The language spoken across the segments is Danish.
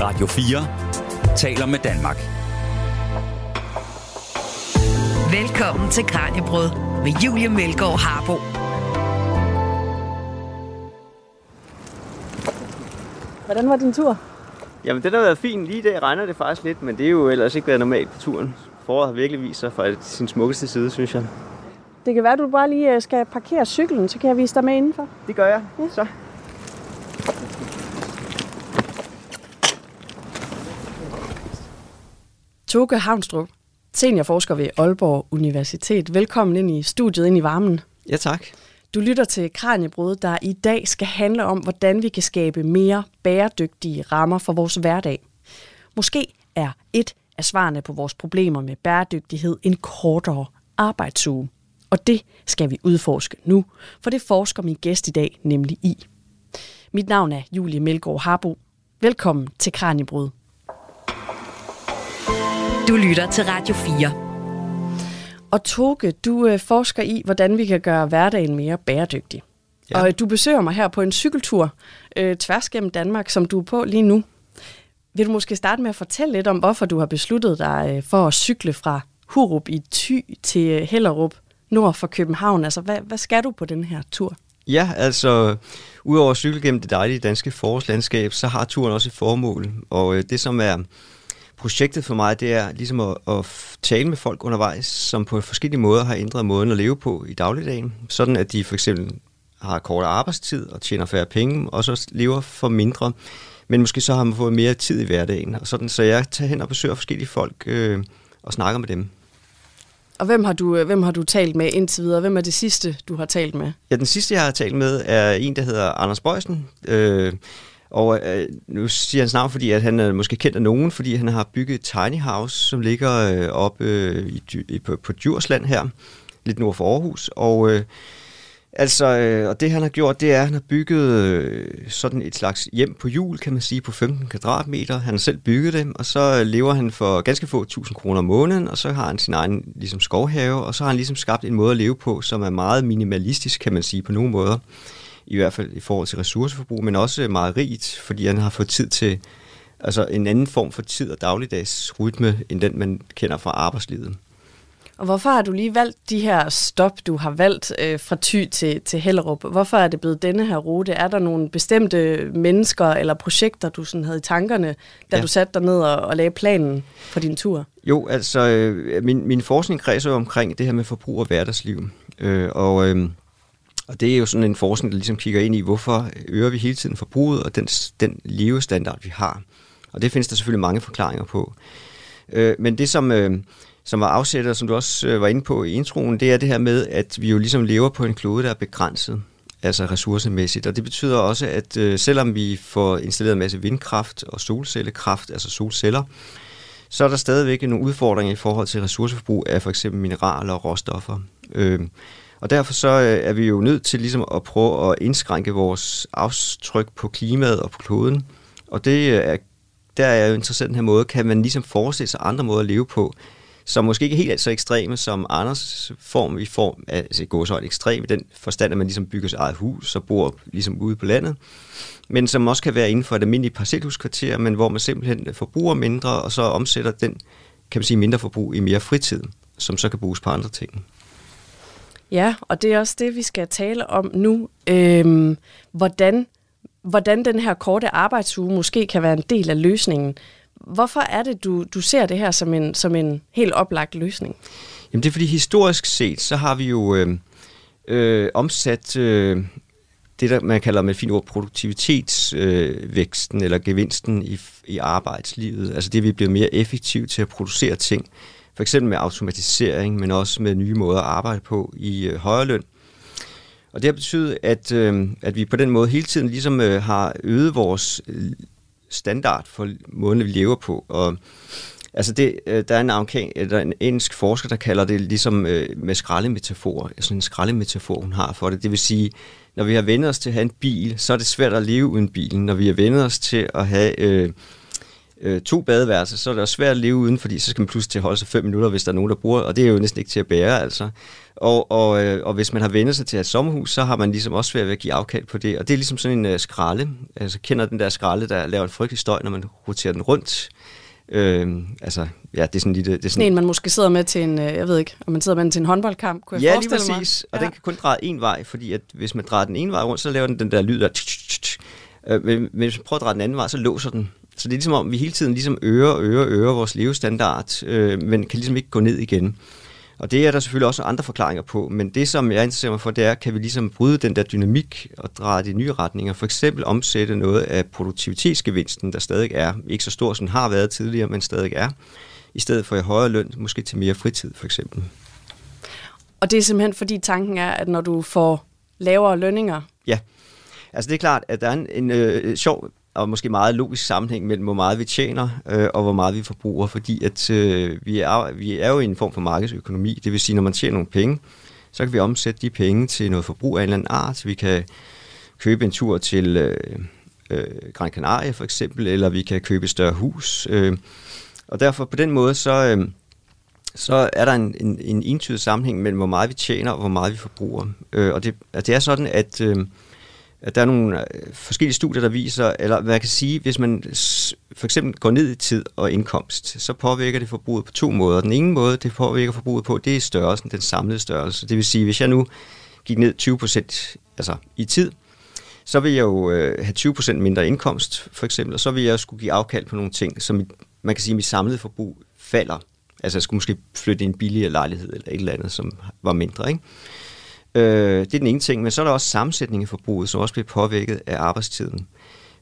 Radio 4 taler med Danmark. Velkommen til Kranjebrød med Julie Melgaard Harbo. Hvordan var din tur? Jamen, den har været fin. Lige i dag regner det faktisk lidt, men det er jo ellers ikke været normalt på turen. Foråret har virkelig vist sig fra sin smukkeste side, synes jeg. Det kan være, at du bare lige øh, skal parkere cyklen, så kan jeg vise dig med indenfor. Det gør jeg. Ja. Så. Toge Havnstrup, seniorforsker ved Aalborg Universitet. Velkommen ind i studiet, ind i varmen. Ja, tak. Du lytter til Kranjebrud, der i dag skal handle om, hvordan vi kan skabe mere bæredygtige rammer for vores hverdag. Måske er et af svarene på vores problemer med bæredygtighed en kortere arbejdsuge. Og det skal vi udforske nu, for det forsker min gæst i dag nemlig i. Mit navn er Julie Melgaard Harbo. Velkommen til Kranjebrud. Du lytter til Radio 4. Og Toge, du øh, forsker i, hvordan vi kan gøre hverdagen mere bæredygtig. Ja. Og øh, du besøger mig her på en cykeltur øh, tværs gennem Danmark, som du er på lige nu. Vil du måske starte med at fortælle lidt om, hvorfor du har besluttet dig øh, for at cykle fra Hurup i Thy til Hellerup nord for København? Altså, hvad, hvad skal du på den her tur? Ja, altså, udover at cykle gennem det dejlige danske forårslandskab, så har turen også et formål. Og øh, det, som er projektet for mig, det er ligesom at, at tale med folk undervejs, som på forskellige måder har ændret måden at leve på i dagligdagen. Sådan at de for eksempel har kortere arbejdstid og tjener færre penge, og så lever for mindre. Men måske så har man fået mere tid i hverdagen. Og sådan, så jeg tager hen og besøger forskellige folk øh, og snakker med dem. Og hvem har, du, øh, hvem har du talt med indtil videre? Hvem er det sidste, du har talt med? Ja, den sidste, jeg har talt med, er en, der hedder Anders Bøjsen. Øh, og øh, nu siger han hans navn, fordi at han er måske kendt af nogen, fordi han har bygget et tiny house, som ligger øh, oppe øh, i, i, på, på Djursland her, lidt nord for Aarhus. Og øh, altså, øh, og det han har gjort, det er, at han har bygget øh, sådan et slags hjem på jul, kan man sige, på 15 kvadratmeter. Han har selv bygget det, og så øh, lever han for ganske få tusind kroner om måneden, og så har han sin egen ligesom, skovhave, og så har han ligesom skabt en måde at leve på, som er meget minimalistisk, kan man sige, på nogle måder i hvert fald i forhold til ressourceforbrug, men også meget rigt, fordi han har fået tid til altså en anden form for tid og dagligdags rytme, end den man kender fra arbejdslivet. Og hvorfor har du lige valgt de her stop, du har valgt øh, fra Thy til, til Hellerup? Hvorfor er det blevet denne her rute? Er der nogle bestemte mennesker eller projekter, du sådan havde i tankerne, da ja. du satte dig ned og, og lagde planen for din tur? Jo, altså øh, min, min forskning kredser jo omkring det her med forbrug og hverdagsliv. Øh, og øh, og det er jo sådan en forskning, der ligesom kigger ind i, hvorfor øger vi hele tiden forbruget og den, den levestandard, vi har. Og det findes der selvfølgelig mange forklaringer på. Øh, men det, som, øh, som var afsættet, som du også øh, var inde på i introen, det er det her med, at vi jo ligesom lever på en klode, der er begrænset, altså ressourcemæssigt. Og det betyder også, at øh, selvom vi får installeret en masse vindkraft og solcellekraft, altså solceller, så er der stadigvæk nogle udfordringer i forhold til ressourceforbrug af for eksempel mineraler og råstoffer. Øh, og derfor så øh, er vi jo nødt til ligesom at prøve at indskrænke vores aftryk på klimaet og på kloden. Og det øh, er, der er jo interessant den her måde, kan man ligesom forestille sig andre måder at leve på, som måske ikke er helt så ekstreme som Anders form altså i form af, altså går så ekstrem i den forstand, at man ligesom bygger sit eget hus og bor ligesom ude på landet, men som også kan være inden for et almindeligt parcelhuskvarter, men hvor man simpelthen forbruger mindre, og så omsætter den, kan man sige, mindre forbrug i mere fritid, som så kan bruges på andre ting. Ja, og det er også det, vi skal tale om nu. Øhm, hvordan, hvordan den her korte arbejdsuge måske kan være en del af løsningen. Hvorfor er det, du, du ser det her som en, som en helt oplagt løsning? Jamen det er fordi historisk set, så har vi jo øh, øh, omsat øh, det, der man kalder med fint ord produktivitetsvæksten øh, eller gevinsten i, i arbejdslivet. Altså det, vi bliver mere effektive til at producere ting for eksempel med automatisering, men også med nye måder at arbejde på i øh, højere løn. Og det har betydet, at, øh, at vi på den måde hele tiden ligesom øh, har øget vores øh, standard for måden, vi lever på. Og altså det, øh, der er en, amerikan, eller en engelsk forsker, der kalder det ligesom øh, med skraldemetafor, altså en skraldemetafor, hun har for det. Det vil sige, når vi har vendt os til at have en bil, så er det svært at leve uden bilen. Når vi har vendt os til at have... Øh, øh, to badeværelser, så er det også svært at leve uden, fordi så skal man pludselig til at holde sig fem minutter, hvis der er nogen, der bruger, og det er jo næsten ikke til at bære, altså. Og, og, øh, og hvis man har vendt sig til et sommerhus, så har man ligesom også svært ved at give afkald på det. Og det er ligesom sådan en uh, skralde. Altså kender den der skralde, der laver en frygtelig støj, når man roterer den rundt. Øh, altså, ja, det er sådan lidt... Det er sådan en, man måske sidder med til en, øh, jeg ved ikke, om man sidder med den til en håndboldkamp, kunne jeg ja, forestille lige præcis. Mig. Og ja. den kan kun dreje en vej, fordi at hvis man drejer den ene vej rundt, så laver den den der lyd der... Øh, men hvis man prøver at dreje den anden vej, så låser den. Så det er ligesom om, vi hele tiden ligesom øger og øger øger vores levestandard, øh, men kan ligesom ikke gå ned igen. Og det er der selvfølgelig også andre forklaringer på, men det som jeg interesserer mig for, det er, kan vi ligesom bryde den der dynamik og dreje de nye retninger. For eksempel omsætte noget af produktivitetsgevinsten, der stadig er, ikke så stor som den har været tidligere, men stadig er, i stedet for i højere løn, måske til mere fritid for eksempel. Og det er simpelthen fordi tanken er, at når du får lavere lønninger? Ja, altså det er klart, at der er en, en øh, sjov og måske meget logisk sammenhæng mellem, hvor meget vi tjener øh, og hvor meget vi forbruger, fordi at øh, vi, er, vi er jo i en form for markedsøkonomi. Det vil sige, når man tjener nogle penge, så kan vi omsætte de penge til noget forbrug af en eller anden art. Vi kan købe en tur til øh, øh, Gran Canaria for eksempel, eller vi kan købe et større hus. Øh, og derfor på den måde, så, øh, så er der en, en, en entydig sammenhæng mellem, hvor meget vi tjener og hvor meget vi forbruger. Øh, og det, at det er sådan, at... Øh, at der er nogle øh, forskellige studier, der viser, eller hvad jeg kan sige, hvis man for eksempel går ned i tid og indkomst, så påvirker det forbruget på to måder. Den ene måde, det påvirker forbruget på, det er størrelsen, den samlede størrelse. Det vil sige, hvis jeg nu gik ned 20 altså i tid, så vil jeg jo øh, have 20 mindre indkomst, for eksempel, og så vil jeg skulle give afkald på nogle ting, som man kan sige, at mit samlede forbrug falder. Altså jeg skulle måske flytte i en billigere lejlighed eller et eller andet, som var mindre, ikke? Øh, det er den ene ting, men så er der også sammensætning i forbruget, som også bliver påvirket af arbejdstiden.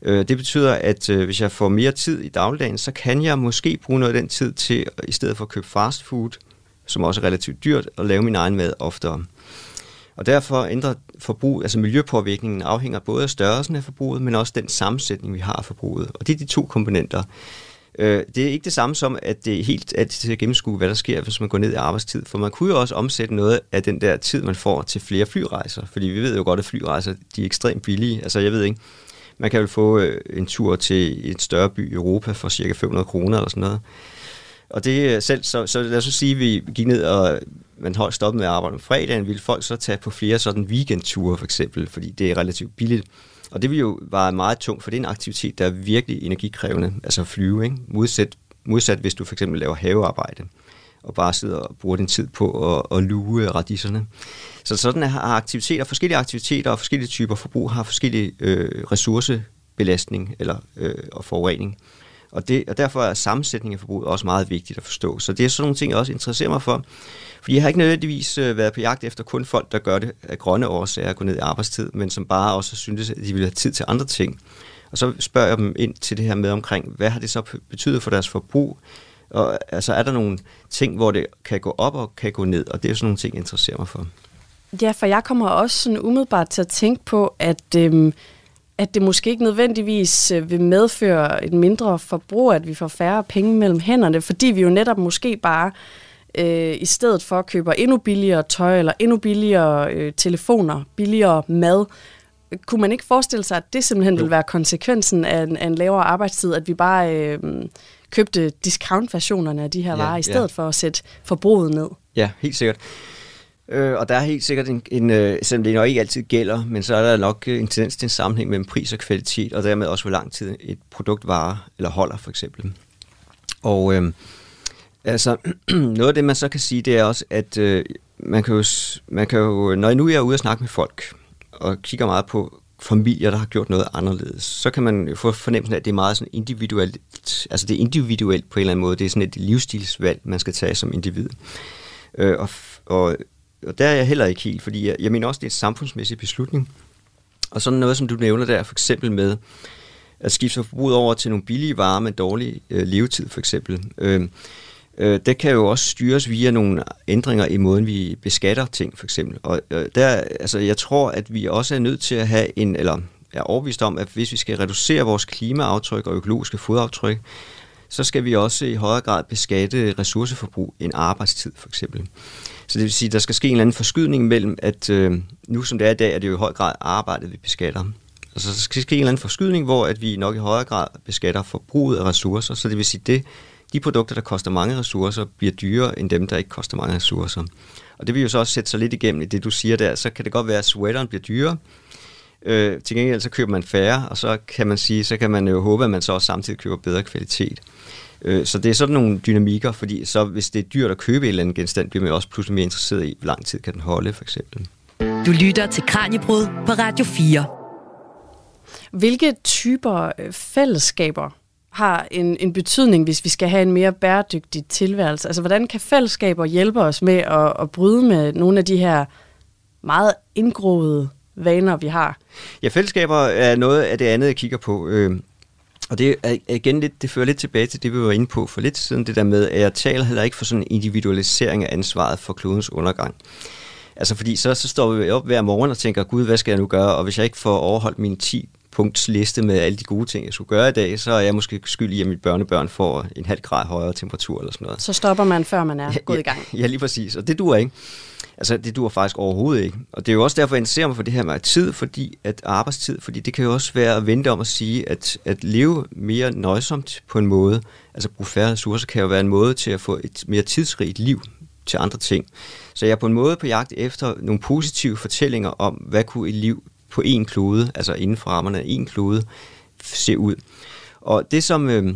Øh, det betyder, at øh, hvis jeg får mere tid i dagligdagen, så kan jeg måske bruge noget af den tid til, i stedet for at købe fast food, som også er relativt dyrt, at lave min egen mad oftere. Og derfor ændrer forbrug, altså miljøpåvirkningen afhænger både af størrelsen af forbruget, men også den sammensætning, vi har af forbruget. Og det er de to komponenter. Øh, det er ikke det samme som, at det er helt at til at gennemskue, hvad der sker, hvis man går ned i arbejdstid. For man kunne jo også omsætte noget af den der tid, man får til flere flyrejser. Fordi vi ved jo godt, at flyrejser de er ekstremt billige. Altså jeg ved ikke, man kan jo få øh, en tur til et større by i Europa for cirka 500 kroner eller sådan noget. Og det øh, selv, så, så lad os sige, at vi gik ned og man holdt stoppet med at arbejde om fredagen, ville folk så tage på flere sådan weekendture for eksempel, fordi det er relativt billigt. Og det vil jo være meget tungt, for det er en aktivitet, der er virkelig energikrævende, altså at flyve, ikke? Modsat, modsat hvis du for eksempel laver havearbejde, og bare sidder og bruger din tid på at, at luge radiserne. Så sådan er aktiviteter, forskellige aktiviteter og forskellige typer forbrug har forskellige øh, ressourcebelastning eller, øh, og forurening. Og, det, og derfor er sammensætningen af forbruget også meget vigtigt at forstå. Så det er sådan nogle ting, jeg også interesserer mig for. Fordi jeg har ikke nødvendigvis øh, været på jagt efter kun folk, der gør det af grønne årsager at gå ned i arbejdstid, men som bare også synes, at de vil have tid til andre ting. Og så spørger jeg dem ind til det her med omkring, hvad har det så betydet for deres forbrug? Og altså er der nogle ting, hvor det kan gå op og kan gå ned? Og det er sådan nogle ting, jeg interesserer mig for. Ja, for jeg kommer også sådan umiddelbart til at tænke på, at, øhm, at det måske ikke nødvendigvis øh, vil medføre et mindre forbrug, at vi får færre penge mellem hænderne, fordi vi jo netop måske bare øh, i stedet for køber endnu billigere tøj, eller endnu billigere øh, telefoner, billigere mad. Kunne man ikke forestille sig, at det simpelthen jo. vil være konsekvensen af en, af en lavere arbejdstid, at vi bare øh, købte discount-versionerne af de her ja, varer, i stedet ja. for at sætte forbruget ned? Ja, helt sikkert. Øh, og der er helt sikkert en, en øh, selvom det nok ikke altid gælder, men så er der nok en tendens til en sammenhæng mellem pris og kvalitet, og dermed også hvor lang tid et produkt varer eller holder for eksempel. Og øh, Altså, noget af det, man så kan sige, det er også, at øh, man, kan jo, man kan jo, når jeg nu er ude og snakke med folk, og kigger meget på familier, der har gjort noget anderledes, så kan man få fornemmelsen af, at det er meget sådan individuelt, altså det er individuelt på en eller anden måde, det er sådan et livsstilsvalg, man skal tage som individ. Øh, og, og, og der er jeg heller ikke helt, fordi jeg, jeg mener også, det er en samfundsmæssig beslutning. Og sådan noget, som du nævner der, for eksempel med at skifte forbruget over til nogle billige varer med dårlig øh, levetid, for eksempel. Øh, øh, det kan jo også styres via nogle ændringer i måden, vi beskatter ting, for eksempel. Og øh, der, altså, jeg tror, at vi også er nødt til at have en, eller er overbevist om, at hvis vi skal reducere vores klimaaftryk og økologiske fodaftryk, så skal vi også i højere grad beskatte ressourceforbrug end arbejdstid, for eksempel. Så det vil sige, at der skal ske en eller anden forskydning mellem, at øh, nu som det er i dag, er det jo i høj grad arbejdet, vi beskatter. Altså, der skal ske en eller anden forskydning, hvor at vi nok i højere grad beskatter forbruget af ressourcer, så det vil sige, det de produkter, der koster mange ressourcer, bliver dyrere end dem, der ikke koster mange ressourcer. Og det vil jo så også sætte sig lidt igennem i det, du siger der. Så kan det godt være, at sweateren bliver dyrere. Øh, til gengæld så køber man færre, og så kan man sige, så kan man jo håbe, at man så også samtidig køber bedre kvalitet. Øh, så det er sådan nogle dynamikker, fordi så hvis det er dyrt at købe en eller anden genstand, bliver man også pludselig mere interesseret i, hvor lang tid kan den holde, for eksempel. Du lytter til Kranjebrud på Radio 4. Hvilke typer øh, fællesskaber har en, en betydning, hvis vi skal have en mere bæredygtig tilværelse? Altså, hvordan kan fællesskaber hjælpe os med at, at bryde med nogle af de her meget indgroede vaner, vi har? Ja, fællesskaber er noget af det andet, jeg kigger på. Øh, og det er igen lidt, det fører lidt tilbage til det, vi var inde på for lidt siden, det der med, at jeg taler heller ikke for sådan en individualisering af ansvaret for klodens undergang. Altså fordi så, så står vi op hver morgen og tænker, gud, hvad skal jeg nu gøre? Og hvis jeg ikke får overholdt mine 10 punkts liste med alle de gode ting, jeg skulle gøre i dag, så er jeg måske skyld i, at mit børnebørn får en halv grad højere temperatur eller sådan noget. Så stopper man, før man er gået ja, i gang. Ja, lige præcis. Og det duer ikke. Altså, det duer faktisk overhovedet ikke. Og det er jo også derfor, jeg interesserer mig for det her med tid, fordi at arbejdstid, fordi det kan jo også være at vente om at sige, at, at leve mere nøjsomt på en måde, altså bruge færre ressourcer, kan jo være en måde til at få et mere tidsrigt liv til andre ting. Så jeg er på en måde på jagt efter nogle positive fortællinger om, hvad kunne et liv på en klode, altså inden for rammerne af en klode, se ud. Og det som, øh,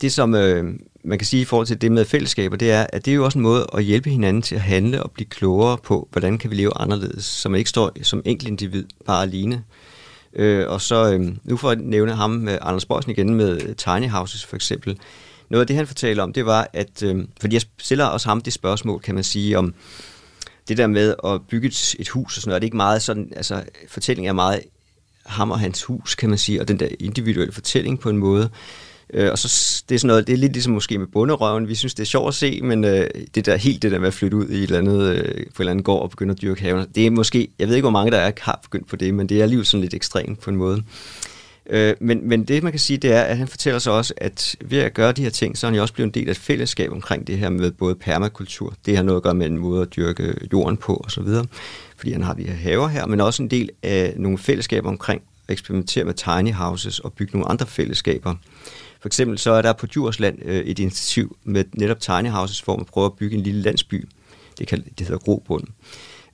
det som øh, man kan sige i forhold til det med fællesskaber, det er, at det er jo også en måde at hjælpe hinanden til at handle og blive klogere på, hvordan kan vi leve anderledes, så man ikke står som enkelt individ bare alene. Øh, og så, øh, nu for at nævne ham med Anders Borgsen igen med øh, Tiny Houses for eksempel. Noget af det, han fortalte om, det var, at, øh, fordi jeg stiller også ham det spørgsmål, kan man sige, om det der med at bygge et, et hus og sådan noget, er det ikke meget sådan, altså fortællingen er meget ham og hans hus, kan man sige, og den der individuelle fortælling på en måde. Øh, og så det er sådan noget, det er lidt ligesom måske med bunderøven. Vi synes, det er sjovt at se, men øh, det der helt det der med at flytte ud i et eller andet, øh, på et eller andet gård og begynde at dyrke haven, det er måske, jeg ved ikke, hvor mange der er, har begyndt på det, men det er alligevel sådan lidt ekstremt på en måde. Øh, Øh, men, men det, man kan sige, det er, at han fortæller så også, at ved at gøre de her ting, så er han jo også blevet en del af et fællesskab omkring det her med både permakultur. Det har noget at gøre med en måde at dyrke jorden på osv., fordi han har de her haver her, men også en del af nogle fællesskaber omkring at eksperimentere med tiny houses og bygge nogle andre fællesskaber. For eksempel så er der på Djursland øh, et initiativ med netop tiny houses, hvor man prøver at bygge en lille landsby. Det, kan, det hedder Grobund.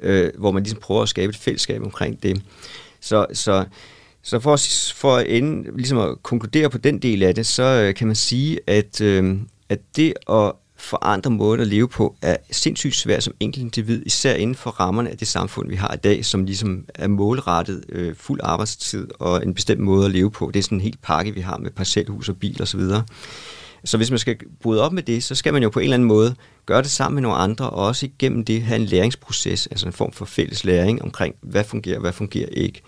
Øh, hvor man ligesom prøver at skabe et fællesskab omkring det. Så, så, så for, for at ende, ligesom at konkludere på den del af det, så øh, kan man sige, at, øh, at det at forandre måden at leve på er sindssygt svært som enkelt individ, især inden for rammerne af det samfund, vi har i dag, som ligesom er målrettet øh, fuld arbejdstid og en bestemt måde at leve på. Det er sådan en helt pakke, vi har med parcelhus og bil osv. Så, videre. så hvis man skal bryde op med det, så skal man jo på en eller anden måde gøre det sammen med nogle andre, og også igennem det have en læringsproces, altså en form for fælles læring omkring, hvad fungerer, hvad fungerer ikke.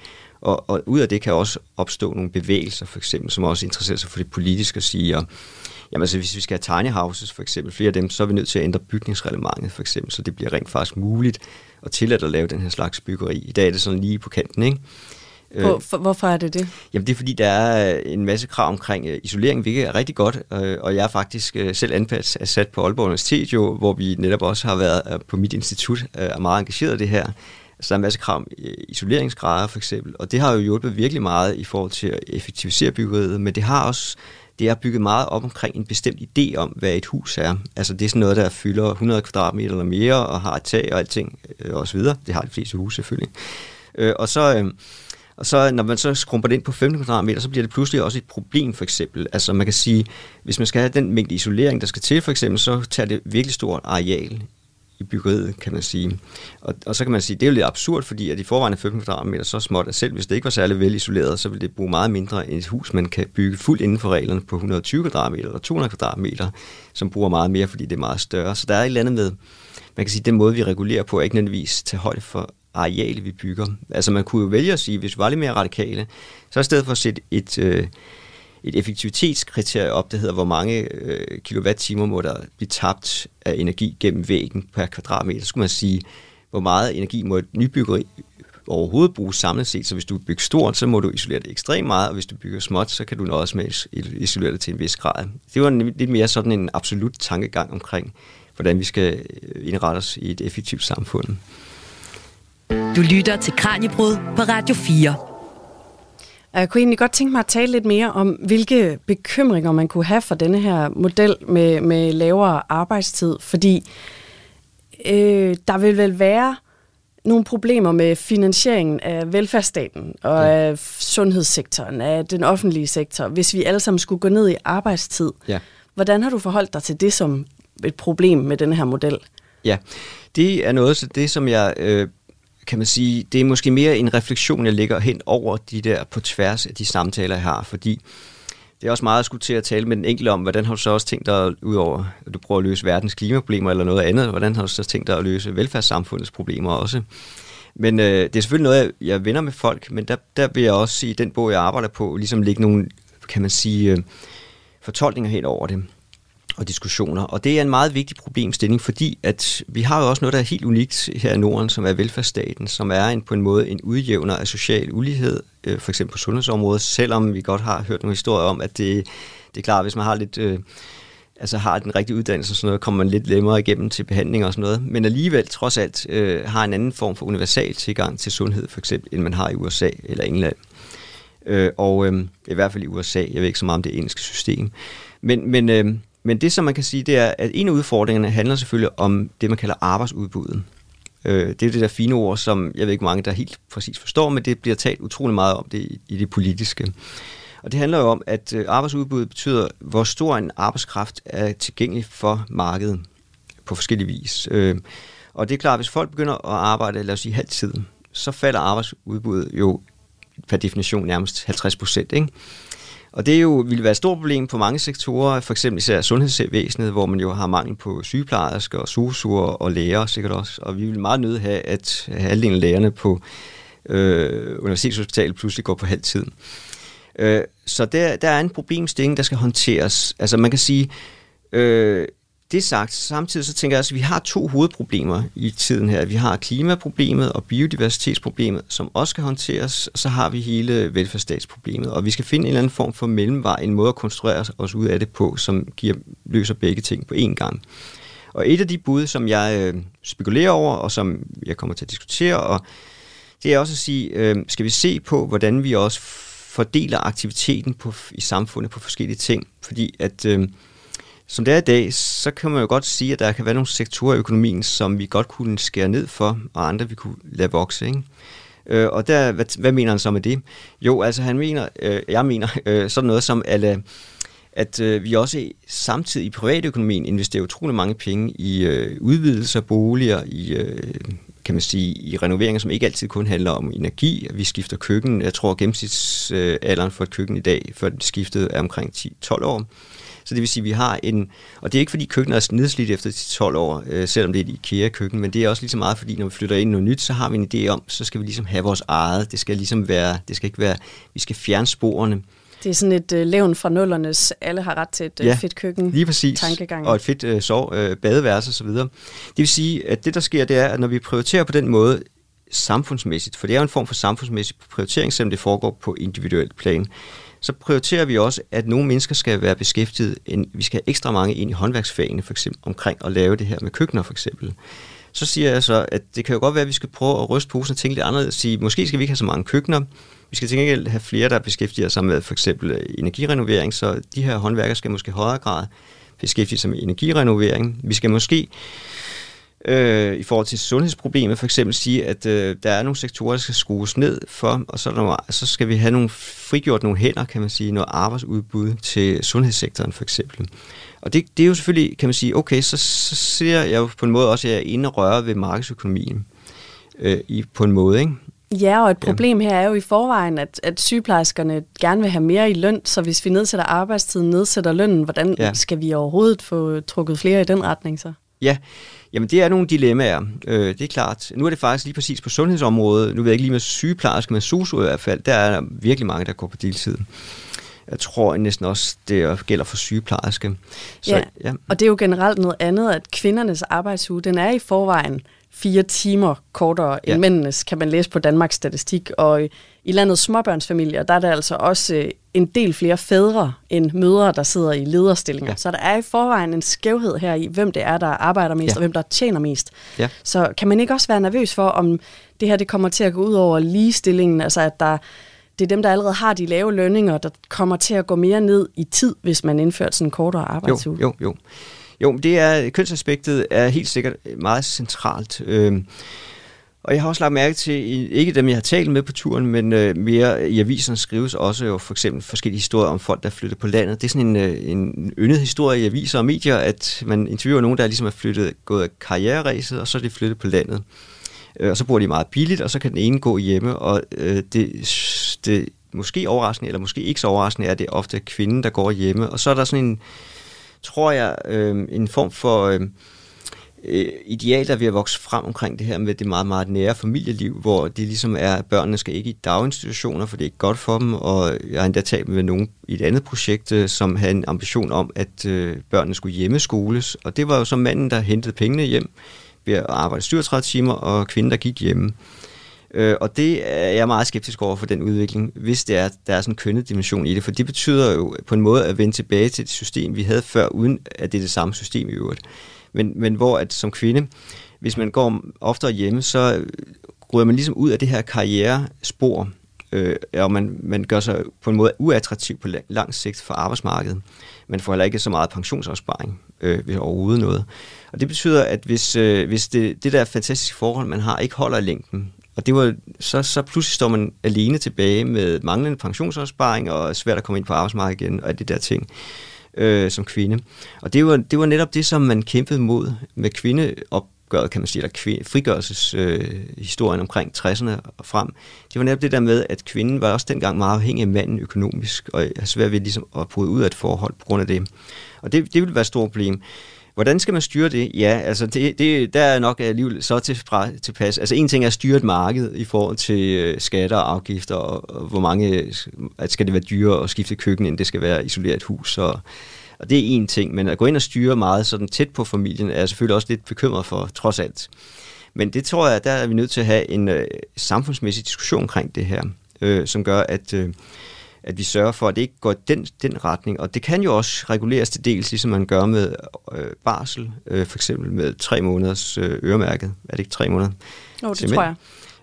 Og, og ud af det kan også opstå nogle bevægelser, for eksempel, som også interesserer sig for det politiske og siger, Jamen altså, hvis vi skal have tiny houses for eksempel, flere af dem, så er vi nødt til at ændre bygningsreglementet for eksempel, så det bliver rent faktisk muligt og tilladt at lave den her slags byggeri. I dag er det sådan lige på kanten, ikke? Hvor, for, hvorfor er det det? Jamen det er fordi, der er en masse krav omkring uh, isolering, hvilket er rigtig godt, og jeg er faktisk uh, selv ansat på Aalborg Universitet, jo, hvor vi netop også har været på mit institut er meget engageret i det her. Så der er en masse krav om øh, isoleringsgrader for eksempel, og det har jo hjulpet virkelig meget i forhold til at effektivisere byggeriet, men det har også det er bygget meget op omkring en bestemt idé om, hvad et hus er. Altså det er sådan noget, der fylder 100 kvadratmeter eller mere, og har et tag og alting, øh, og så videre. Det har de fleste huse selvfølgelig. Øh, og så... Øh, og så når man så skrumper det ind på 15 kvadratmeter, så bliver det pludselig også et problem for eksempel. Altså man kan sige, hvis man skal have den mængde isolering, der skal til for eksempel, så tager det virkelig stort areal i byggeriet, kan man sige. Og, og så kan man sige, det er jo lidt absurd, fordi at i forvejen er 15 kvadratmeter så småt, at selv hvis det ikke var særlig vel isoleret, så ville det bruge meget mindre end et hus, man kan bygge fuldt inden for reglerne på 120 kvadratmeter eller 200 kvadratmeter, som bruger meget mere, fordi det er meget større. Så der er et eller andet med, man kan sige, den måde, vi regulerer på, er ikke nødvendigvis til højde for areal, vi bygger. Altså man kunne jo vælge at sige, hvis vi var lidt mere radikale, så i stedet for at sætte et, øh, et effektivitetskriterie op, der hedder, hvor mange øh, kilowatt-timer må der blive tabt af energi gennem væggen per kvadratmeter. Så skulle man sige, hvor meget energi må et nybyggeri overhovedet bruge samlet set. Så hvis du bygger stort, så må du isolere det ekstremt meget, og hvis du bygger småt, så kan du nøjes med at isolere det til en vis grad. Det var en, lidt mere sådan en absolut tankegang omkring, hvordan vi skal øh, indrette os i et effektivt samfund. Du lytter til Kranjebrud på Radio 4. Og jeg kunne egentlig godt tænke mig at tale lidt mere om, hvilke bekymringer man kunne have for denne her model med, med lavere arbejdstid, fordi øh, der vil vel være nogle problemer med finansieringen af velfærdsstaten og ja. af sundhedssektoren, af den offentlige sektor, hvis vi alle sammen skulle gå ned i arbejdstid. Ja. Hvordan har du forholdt dig til det som et problem med den her model? Ja, det er noget så det, som jeg øh, kan man sige, det er måske mere en refleksion, jeg lægger hen over de der på tværs af de samtaler, jeg har, fordi det er også meget at skulle til at tale med den enkelte om, hvordan har du så også tænkt dig, udover at du prøver at løse verdens klimaproblemer eller noget andet, hvordan har du så tænkt dig at løse velfærdssamfundets problemer også? Men øh, det er selvfølgelig noget, jeg, jeg vender med folk, men der, der vil jeg også i den bog, jeg arbejder på, ligesom lægge nogle, kan man sige, øh, fortolkninger helt over det og diskussioner. Og det er en meget vigtig problemstilling, fordi at vi har jo også noget, der er helt unikt her i Norden, som er velfærdsstaten, som er en, på en måde en udjævner af social ulighed, øh, for eksempel på sundhedsområdet, selvom vi godt har hørt nogle historier om, at det, det er klart, hvis man har lidt... Øh, altså har den rigtige uddannelse og sådan noget, kommer man lidt længere igennem til behandling og sådan noget. Men alligevel, trods alt, øh, har en anden form for universal tilgang til sundhed, for eksempel, end man har i USA eller England. Øh, og øh, i hvert fald i USA, jeg ved ikke så meget om det engelske system. Men, men øh, men det, som man kan sige, det er, at en af udfordringerne handler selvfølgelig om det, man kalder arbejdsudbuddet. Øh, det er det der fine ord, som jeg ved ikke mange, der helt præcis forstår, men det bliver talt utrolig meget om det i, det politiske. Og det handler jo om, at øh, arbejdsudbuddet betyder, hvor stor en arbejdskraft er tilgængelig for markedet på forskellige vis. Øh, og det er klart, at hvis folk begynder at arbejde, lad os sige halvtid, så falder arbejdsudbuddet jo per definition nærmest 50 procent. Ikke? Og det er jo, vil være et stort problem på mange sektorer, for eksempel især sundhedsvæsenet, hvor man jo har mangel på sygeplejersker og sosuer og læger sikkert også. Og vi vil meget nødt have, at halvdelen af lægerne på øh, universitetshospitalet pludselig går på halv tid. Øh, så der, der er en problemstilling, der skal håndteres. Altså man kan sige, øh, det sagt, samtidig så tænker jeg også, at vi har to hovedproblemer i tiden her. Vi har klimaproblemet og biodiversitetsproblemet, som også skal håndteres, og så har vi hele velfærdsstatsproblemet. Og vi skal finde en eller anden form for mellemvej, en måde at konstruere os ud af det på, som giver, løser begge ting på én gang. Og et af de bud, som jeg øh, spekulerer over, og som jeg kommer til at diskutere, og det er også at sige, øh, skal vi se på, hvordan vi også fordeler aktiviteten på, i samfundet på forskellige ting. Fordi at... Øh, som det er i dag, så kan man jo godt sige, at der kan være nogle sektorer i økonomien, som vi godt kunne skære ned for, og andre vi kunne lade vokse. Ikke? Øh, og der, hvad, hvad mener han så med det? Jo, altså han mener, øh, jeg mener øh, sådan noget som, at, øh, at øh, vi også samtidig i privatøkonomien investerer utrolig mange penge i øh, udvidelser af boliger, i øh, kan man sige, i renoveringer, som ikke altid kun handler om energi. Vi skifter køkken. Jeg tror, gennemsnitsalderen for et køkken i dag, før det skiftede, er omkring 10-12 år. Så det vil sige, at vi har en, og det er ikke fordi køkkenet er nedslidt efter de 12 år, øh, selvom det er et IKEA-køkken, men det er også lige så meget, fordi når vi flytter ind i noget nyt, så har vi en idé om, så skal vi ligesom have vores eget. Det skal ligesom være, det skal ikke være, vi skal fjerne sporene. Det er sådan et øh, levn fra nullernes, alle har ret til et øh, ja, fedt køkken. lige præcis. Tankegang. Og et fedt øh, sov, øh, badeværelse osv. Det vil sige, at det der sker, det er, at når vi prioriterer på den måde, samfundsmæssigt, for det er jo en form for samfundsmæssig prioritering, selvom det foregår på individuelt plan, så prioriterer vi også, at nogle mennesker skal være beskæftiget. En, vi skal have ekstra mange ind i håndværksfagene, for eksempel omkring at lave det her med køkkener for eksempel. Så siger jeg så, at det kan jo godt være, at vi skal prøve at ryste posen og tænke lidt anderledes. Sige, måske skal vi ikke have så mange køkkener. Vi skal til gengæld have flere, der beskæftiger sig med for eksempel øh, energirenovering, så de her håndværkere skal måske i højere grad beskæftige sig med energirenovering. Vi skal måske øh, i forhold til sundhedsproblemet, for eksempel sige, at øh, der er nogle sektorer, der skal skrues ned for, og så, nogle, så skal vi have nogle frigjort nogle hænder, kan man sige, noget arbejdsudbud til sundhedssektoren for eksempel. Og det, det er jo selvfølgelig, kan man sige, okay, så, så ser jeg jo på en måde også, at jeg er inde og røre ved markedsøkonomien øh, i, på en måde, ikke? Ja, og et problem her er jo i forvejen, at, at sygeplejerskerne gerne vil have mere i løn, så hvis vi nedsætter arbejdstiden, nedsætter lønnen, hvordan ja. skal vi overhovedet få trukket flere i den retning så? Ja, Jamen det er nogle dilemmaer, øh, det er klart. Nu er det faktisk lige præcis på sundhedsområdet, nu ved jeg ikke lige med sygeplejerske, men SOSU i hvert fald, der er der virkelig mange, der går på deltid. Jeg tror næsten også, det gælder for sygeplejerske. Så, ja, ja, og det er jo generelt noget andet, at kvindernes arbejdsuge, den er i forvejen fire timer kortere ja. end mændenes, kan man læse på Danmarks Statistik. Og i landets småbørnsfamilier, der er der altså også øh, en del flere fædre end mødre, der sidder i lederstillinger. Ja. Så der er i forvejen en skævhed her i, hvem det er, der arbejder mest, ja. og hvem der tjener mest. Ja. Så kan man ikke også være nervøs for, om det her det kommer til at gå ud over ligestillingen, altså at der det er dem, der allerede har de lave lønninger, der kommer til at gå mere ned i tid, hvis man indfører sådan en kortere arbejdsuge. Jo, jo, jo. Jo, det er, kønsaspektet er helt sikkert meget centralt. Øh, og jeg har også lagt mærke til, ikke dem jeg har talt med på turen, men øh, mere i aviserne skrives også jo for eksempel forskellige historier om folk, der flytter på landet. Det er sådan en, øh, en yndet historie i aviser og medier, at man interviewer nogen, der ligesom er flyttet, gået af karriereræset, og så er de flyttet på landet. Øh, og så bor de meget billigt, og så kan den ene gå hjemme, og øh, det, det måske overraskende, eller måske ikke så overraskende, er, at det er ofte kvinden, der går hjemme. Og så er der sådan en, tror jeg, øh, en form for... Øh, øh, ideal, der vi har vokset frem omkring det her med det meget, meget nære familieliv, hvor det ligesom er, at børnene skal ikke i daginstitutioner, for det er ikke godt for dem, og jeg har endda talt med nogen i et andet projekt, øh, som havde en ambition om, at øh, børnene skulle hjemmeskoles, og det var jo så manden, der hentede pengene hjem ved at arbejde 37 timer, og kvinden, der gik hjemme. Øh, og det er jeg meget skeptisk over for den udvikling, hvis det er, der er sådan en kønnet dimension i det, for det betyder jo på en måde at vende tilbage til det system, vi havde før, uden at det er det samme system i øvrigt men, men hvor at som kvinde, hvis man går oftere hjemme, så ryger man ligesom ud af det her karrierespor, øh, og man, man gør sig på en måde uattraktiv på lang sigt for arbejdsmarkedet. Man får heller ikke så meget pensionsopsparing øh, ved overhovedet noget. Og det betyder, at hvis, øh, hvis det, det der fantastiske forhold, man har, ikke holder i længden, og det var, så, så pludselig står man alene tilbage med manglende pensionsopsparing og svært at komme ind på arbejdsmarkedet igen og det der ting øh, som kvinde. Og det var, det var netop det, som man kæmpede mod med kvindeopgøret, kan man sige, eller frigørelseshistorien øh, omkring 60'erne og frem. Det var netop det der med, at kvinden var også dengang meget afhængig af manden økonomisk, og har svært ved ligesom at bryde ud af et forhold på grund af det. Og det, det ville være et stort problem. Hvordan skal man styre det? Ja, altså det, det, der er nok alligevel så til, fra, tilpas. Altså en ting er at styre et marked i forhold til øh, skatter og afgifter, og, og hvor mange, øh, at skal det være dyrere at skifte køkken, end det skal være isoleret hus, og, og det er en ting. Men at gå ind og styre meget sådan tæt på familien, er jeg selvfølgelig også lidt bekymret for, trods alt. Men det tror jeg, der er vi nødt til at have en øh, samfundsmæssig diskussion omkring det her, øh, som gør, at... Øh, at vi sørger for, at det ikke går den, den retning. Og det kan jo også reguleres til dels, ligesom man gør med øh, barsel, øh, for eksempel med tre måneders øh, øremærket. Er det ikke tre måneder? Jo, det tror jeg.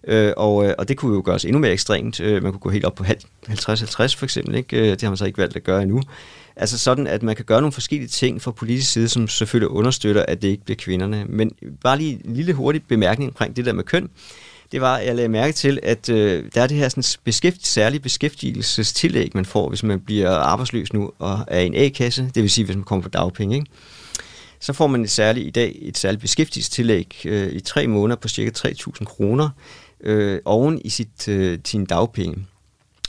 Øh, og, øh, og det kunne jo gøres endnu mere ekstremt. Øh, man kunne gå helt op på 50-50 for eksempel. Ikke? Øh, det har man så ikke valgt at gøre endnu. Altså sådan, at man kan gøre nogle forskellige ting fra politisk side, som selvfølgelig understøtter, at det ikke bliver kvinderne. Men bare lige en lille hurtig bemærkning omkring det der med køn det var, at jeg lagde mærke til, at øh, der er det her sådan beskæft, særlige beskæftigelsestillæg, man får, hvis man bliver arbejdsløs nu og er i en A-kasse, det vil sige, hvis man kommer på dagpenge. Ikke? Så får man et særligt, i dag et særligt beskæftigelsestillæg øh, i tre måneder på cirka 3.000 kroner øh, oven i sit, øh, sin dagpenge.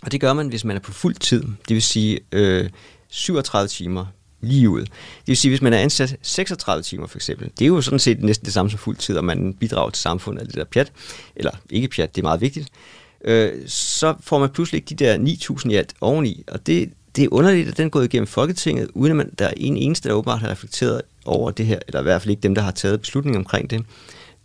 Og det gør man, hvis man er på fuld tid, det vil sige øh, 37 timer lige ud. Det vil sige, hvis man er ansat 36 timer for eksempel, det er jo sådan set næsten det samme som fuldtid, og man bidrager til samfundet af det der pjat, eller ikke pjat, det er meget vigtigt, øh, så får man pludselig ikke de der 9.000 i alt oveni, og det, det er underligt, at den er gået igennem Folketinget, uden at man, der er en eneste, der åbenbart har reflekteret over det her, eller i hvert fald ikke dem, der har taget beslutningen omkring det,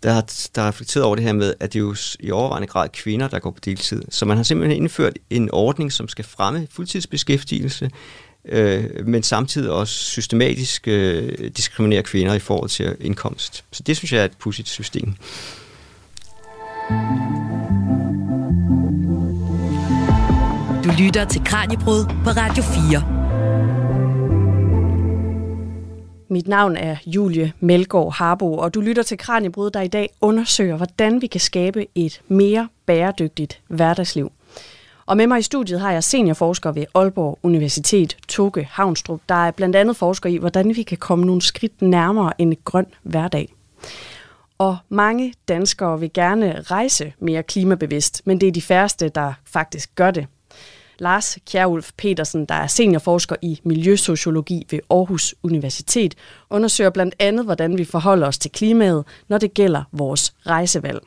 der har, der har reflekteret over det her med, at det er jo i overvejende grad kvinder, der går på deltid. Så man har simpelthen indført en ordning, som skal fremme fuldtidsbeskæftigelse, øh, men samtidig også systematisk øh, diskriminerer kvinder i forhold til indkomst. Så det synes jeg er et pudsigt system. Du lytter til Kranjebrud på Radio 4. Mit navn er Julie Melgaard Harbo, og du lytter til Kranjebrud, der i dag undersøger, hvordan vi kan skabe et mere bæredygtigt hverdagsliv. Og med mig i studiet har jeg seniorforsker ved Aalborg Universitet, Toge Havnstrup, der er blandt andet forsker i, hvordan vi kan komme nogle skridt nærmere en grøn hverdag. Og mange danskere vil gerne rejse mere klimabevidst, men det er de færreste, der faktisk gør det. Lars Kjærulf Petersen, der er seniorforsker i miljøsociologi ved Aarhus Universitet, undersøger blandt andet, hvordan vi forholder os til klimaet, når det gælder vores rejsevalg.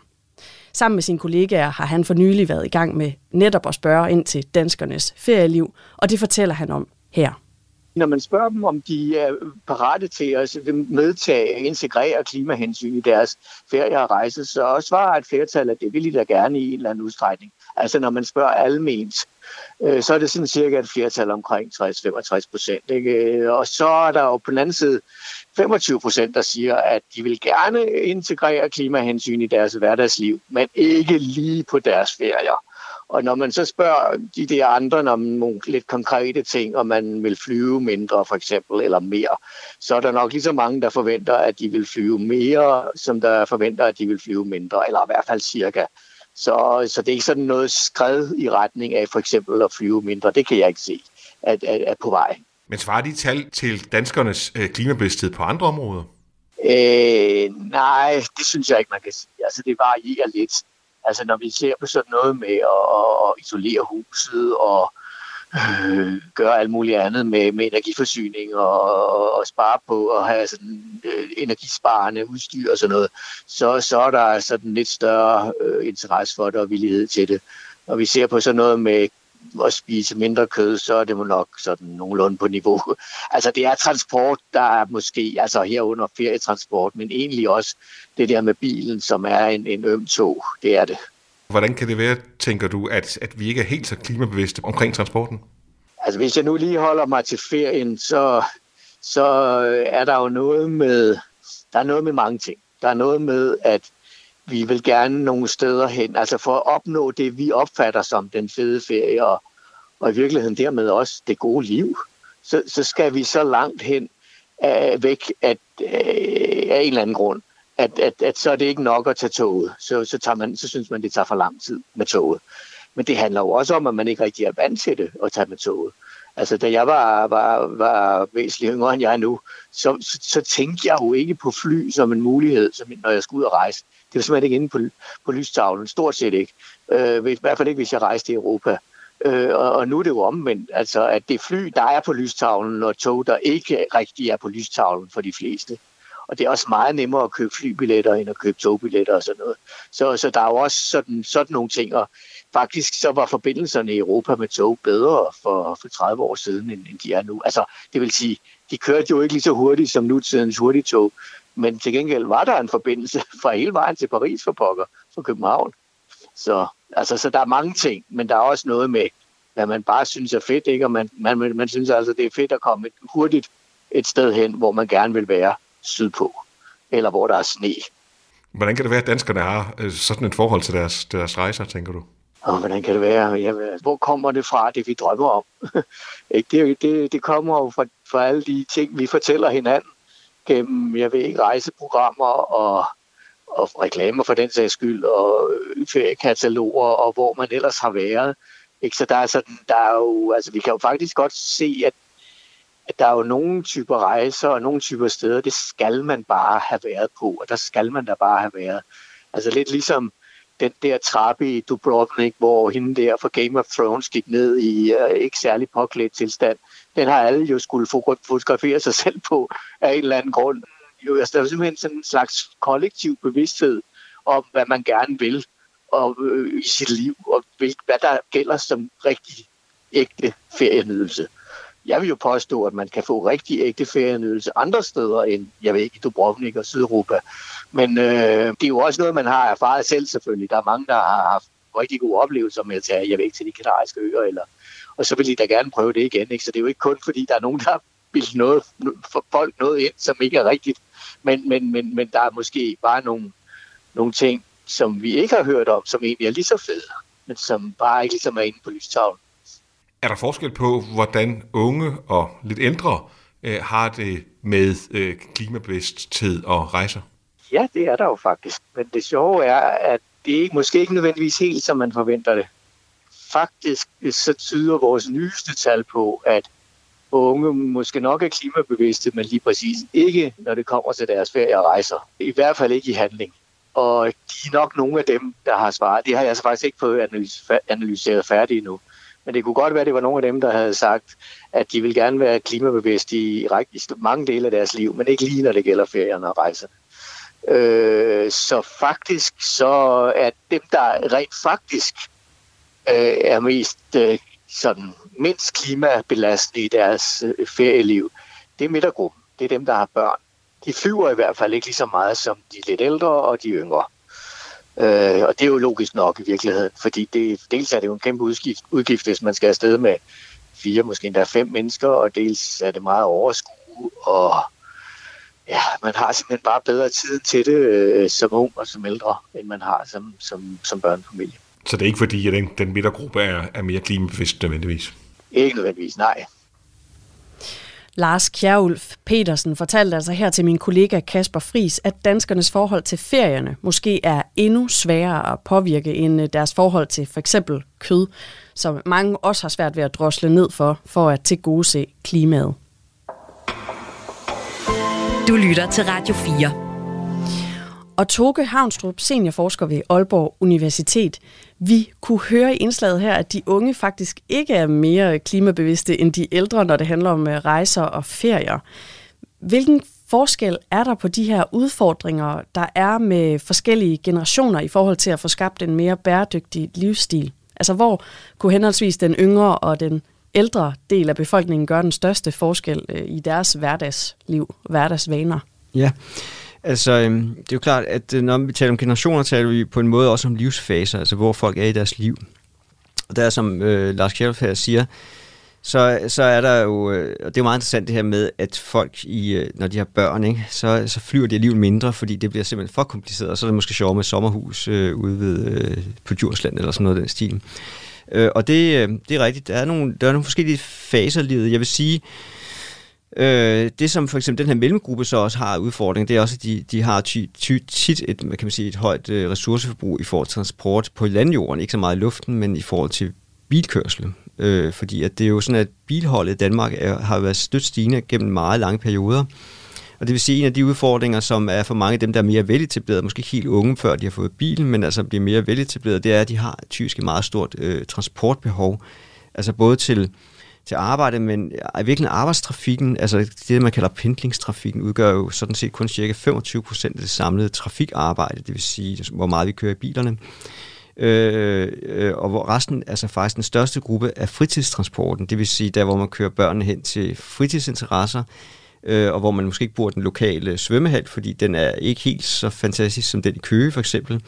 Sammen med sine kollegaer har han for nylig været i gang med netop at spørge ind til danskernes ferieliv, og det fortæller han om her. Når man spørger dem, om de er parate til at medtage og integrere klimahensyn i deres ferie og rejse, så svarer et flertal, at det vil de da gerne i en eller anden udstrækning. Altså når man spørger alment, øh, så er det sådan cirka et flertal omkring 60-65 procent. Øh, og så er der jo på den anden side 25 procent, der siger, at de vil gerne integrere klimahensyn i deres hverdagsliv, men ikke lige på deres ferier. Og når man så spørger de der andre om nogle lidt konkrete ting, om man vil flyve mindre for eksempel, eller mere, så er der nok lige så mange, der forventer, at de vil flyve mere, som der forventer, at de vil flyve mindre, eller i hvert fald cirka. Så, så det er ikke sådan noget skred i retning af for eksempel at flyve mindre. Det kan jeg ikke se at, at, at på vej. Men svarer de tal til danskernes øh, klimabevidsthed på andre områder? Øh, nej, det synes jeg ikke, man kan sige. Altså, det varierer lidt. Altså, når vi ser på sådan noget med at, at isolere huset og øh, gøre alt muligt andet med, med energiforsyning og, og, og spare på at have sådan øh, energisparende udstyr og sådan noget, så, så er der sådan lidt større øh, interesse for det og villighed til det. Når vi ser på sådan noget med at spise mindre kød, så er det må nok sådan nogenlunde på niveau. Altså det er transport, der er måske, altså herunder ferietransport, men egentlig også det der med bilen, som er en, en øm tog, det er det. Hvordan kan det være, tænker du, at, at vi ikke er helt så klimabevidste omkring transporten? Altså hvis jeg nu lige holder mig til ferien, så, så er der jo noget med, der er noget med mange ting. Der er noget med, at vi vil gerne nogle steder hen, altså for at opnå det, vi opfatter som den fede ferie, og, og i virkeligheden dermed også det gode liv, så, så skal vi så langt hen uh, væk at, uh, af en eller anden grund, at, at, at så er det ikke nok at tage toget. Så, så, tager man, så synes man, det tager for lang tid med toget. Men det handler jo også om, at man ikke rigtig er vant til det at tage med toget. Altså, da jeg var, var, var væsentligt yngre end jeg er nu, så, så, så tænkte jeg jo ikke på fly som en mulighed, som, når jeg skulle ud og rejse. Det var simpelthen ikke inde på, på lystavlen, stort set ikke. Øh, I hvert fald ikke, hvis jeg rejste i Europa. Øh, og, og nu er det jo omvendt, altså at det fly, der er på lystavlen, og tog, der ikke rigtig er på lystavlen for de fleste. Og det er også meget nemmere at købe flybilletter, end at købe togbilletter og sådan noget. Så, så der er jo også sådan, sådan nogle ting, og faktisk så var forbindelserne i Europa med tog bedre for, for 30 år siden, end, end de er nu. Altså, det vil sige, de kørte jo ikke lige så hurtigt som nutidens hurtigtog, men til gengæld var der en forbindelse fra hele vejen til Paris for pokker, fra København. Så, altså, så der er mange ting, men der er også noget med, hvad man bare synes er fedt, ikke? og man, man, man synes altså, det er fedt at komme et, hurtigt et sted hen, hvor man gerne vil være sydpå, eller hvor der er sne. Hvordan kan det være, at danskerne har øh, sådan et forhold til deres, deres rejser, tænker du? Og hvordan kan det være? Jamen, hvor kommer det fra, det vi drømmer om? det, det, det kommer jo fra, fra alle de ting, vi fortæller hinanden gennem, jeg ved ikke, rejseprogrammer og, og reklamer for den sags skyld, og feriekataloger, og hvor man ellers har været. Ikke? Så der er, sådan, der er jo, altså vi kan jo faktisk godt se, at, at der er jo nogle typer rejser og nogle typer steder, det skal man bare have været på, og der skal man da bare have været. Altså lidt ligesom den der trappe i Dubrovnik, hvor hende der fra Game of Thrones gik ned i uh, ikke særlig påklædt tilstand. Den har alle jo skulle fotografere sig selv på af en eller anden grund. Jo, altså, der er simpelthen sådan en slags kollektiv bevidsthed om, hvad man gerne vil og, øh, i sit liv, og hvad der gælder som rigtig ægte ferienydelse. Jeg vil jo påstå, at man kan få rigtig ægte ferienydelse andre steder end, jeg ved ikke, Dubrovnik og Sydeuropa. Men øh, det er jo også noget, man har erfaret selv selvfølgelig. Der er mange, der har haft rigtig gode oplevelser med at tage, jeg ved ikke, til de kanariske øer, eller, og så vil de da gerne prøve det igen. Ikke? Så det er jo ikke kun, fordi der er nogen, der har bildt noget, for folk noget ind, som ikke er rigtigt. Men, men, men, men der er måske bare nogle, nogle ting, som vi ikke har hørt om, som egentlig er lige så fede, men som bare ikke ligesom er inde på lystavlen. Er der forskel på, hvordan unge og lidt ældre øh, har det med øh, klimabevidsthed og rejser? Ja, det er der jo faktisk. Men det sjove er, at det er måske ikke nødvendigvis helt, som man forventer det. Faktisk så tyder vores nyeste tal på, at unge måske nok er klimabevidste, men lige præcis ikke, når det kommer til deres ferie og rejser. I hvert fald ikke i handling. Og de er nok nogle af dem, der har svaret. Det har jeg altså faktisk ikke fået analyseret færdigt endnu. Men det kunne godt være, at det var nogle af dem, der havde sagt, at de vil gerne være klimabevidste i, i mange dele af deres liv, men ikke lige når det gælder ferierne og rejserne. Øh, så faktisk så er dem, der rent faktisk øh, er mest øh, sådan mindst klimabelastende i deres øh, ferieliv, det er midtergruppen. Det er dem, der har børn. De flyver i hvert fald ikke lige så meget som de lidt ældre og de yngre. Øh, og det er jo logisk nok i virkeligheden, fordi det, dels er det jo en kæmpe udgift, udgift, hvis man skal afsted med fire, måske endda fem mennesker, og dels er det meget overskud, og ja, man har simpelthen bare bedre tid til det øh, som ung og som ældre, end man har som, som, som børnefamilie. Så det er ikke fordi, at den, den midtergruppe er, er mere klimabevidst nødvendigvis? Ikke nødvendigvis, nej. Lars Kjærulf Petersen fortalte altså her til min kollega Kasper Fris, at danskernes forhold til ferierne måske er endnu sværere at påvirke end øh, deres forhold til for eksempel kød, som mange også har svært ved at drosle ned for, for at tilgodese klimaet. Du lytter til Radio 4. Og Toge Havnstrup, seniorforsker ved Aalborg Universitet. Vi kunne høre i indslaget her, at de unge faktisk ikke er mere klimabevidste end de ældre, når det handler om øh, rejser og ferier. Hvilken forskel er der på de her udfordringer, der er med forskellige generationer i forhold til at få skabt en mere bæredygtig livsstil? Altså hvor kunne henholdsvis den yngre og den ældre del af befolkningen gøre den største forskel øh, i deres hverdagsliv, hverdagsvaner? Ja, Altså, øhm, det er jo klart, at øh, når vi taler om generationer, taler vi på en måde også om livsfaser, altså hvor folk er i deres liv. Og der, som øh, Lars Kjærlf her siger, så, så er der jo, øh, og det er jo meget interessant det her med, at folk, i, øh, når de har børn, ikke, så, så flyver de alligevel mindre, fordi det bliver simpelthen for kompliceret, og så er det måske sjovt med sommerhus øh, ude ved, øh, på Djursland eller sådan noget af den stil. Øh, og det, øh, det er rigtigt, der er, nogle, der er nogle forskellige faser i livet. Jeg vil sige, Øh, Øh, det som for eksempel den her mellemgruppe så også har udfordring, det er også, at de, de har ty, ty, tit et, kan man sige, et højt øh, ressourceforbrug i forhold til transport på landjorden, ikke så meget i luften, men i forhold til bilkørsel. Øh, fordi at det er jo sådan, at bilholdet i Danmark er, har været stødt stigende gennem meget lange perioder. Og det vil sige, at en af de udfordringer, som er for mange af dem, der er mere veletableret, måske helt unge, før de har fået bilen, men altså bliver mere veletableret, det er, at de har typisk et meget stort øh, transportbehov. Altså både til til arbejde, men i virkeligheden arbejdstrafikken, altså det, man kalder pendlingstrafikken, udgør jo sådan set kun cirka 25 procent af det samlede trafikarbejde, det vil sige, hvor meget vi kører i bilerne. Øh, øh, og hvor resten, altså faktisk den største gruppe, er fritidstransporten, det vil sige der, hvor man kører børnene hen til fritidsinteresser, øh, og hvor man måske ikke bor den lokale svømmehal, fordi den er ikke helt så fantastisk som den i Køge for eksempel,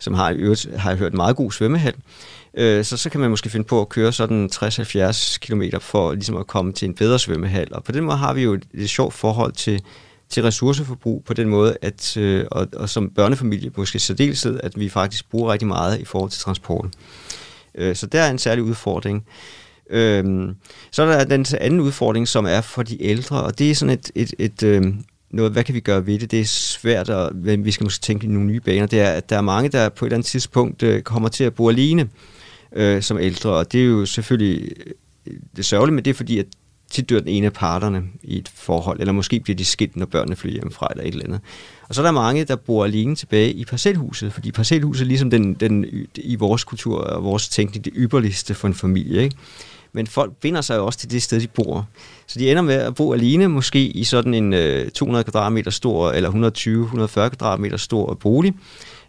som har, har jeg hørt en meget god svømmehal øh, så, så kan man måske finde på at køre sådan 60-70 km for ligesom at komme til en bedre svømmehal. Og på den måde har vi jo et, et sjovt forhold til, til ressourceforbrug på den måde, at, øh, og, og som børnefamilie måske særdeleshed, at vi faktisk bruger rigtig meget i forhold til transporten. Øh, så der er en særlig udfordring. Øh, så er der den anden udfordring, som er for de ældre, og det er sådan et, et, et øh, noget, hvad kan vi gøre ved det? Det er svært, og vi skal måske tænke i nogle nye baner. Det er, at der er mange, der på et eller andet tidspunkt øh, kommer til at bo alene øh, som ældre, og det er jo selvfølgelig øh, det sørgelige, men det er fordi, at tit dør den ene af parterne i et forhold, eller måske bliver de skilt, når børnene flytter hjemmefra, eller et eller andet. Og så er der mange, der bor alene tilbage i parcelhuset, fordi parcelhuset er ligesom den, den, i vores kultur og vores tænkning det ypperligste for en familie. Ikke? Men folk binder sig jo også til det sted, de bor. Så de ender med at bo alene, måske i sådan en øh, 200 kvadratmeter stor, eller 120-140 kvadratmeter stor bolig,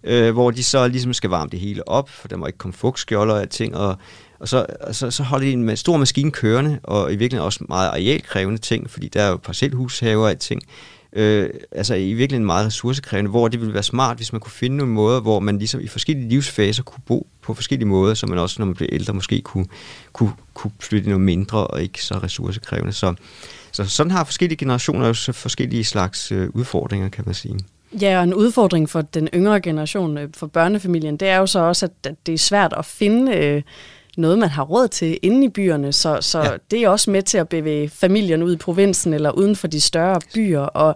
øh, hvor de så ligesom skal varme det hele op, for der må ikke komme fugtskjolder og ting, og, og så, og så, så holder de en stor maskine kørende, og i virkeligheden også meget arealkrævende ting, fordi der er jo parcelhushaver og ting. Øh, altså i virkeligheden meget ressourcekrævende, hvor det ville være smart, hvis man kunne finde nogle måder, hvor man ligesom i forskellige livsfaser kunne bo på forskellige måder, så man også, når man bliver ældre, måske kunne, kunne, kunne flytte noget mindre og ikke så ressourcekrævende. Så, så sådan har forskellige generationer også forskellige slags øh, udfordringer, kan man sige. Ja, og en udfordring for den yngre generation, øh, for børnefamilien, det er jo så også, at det er svært at finde øh, noget, man har råd til inde i byerne. Så, så ja. det er også med til at bevæge familien ud i provinsen eller uden for de større byer. Og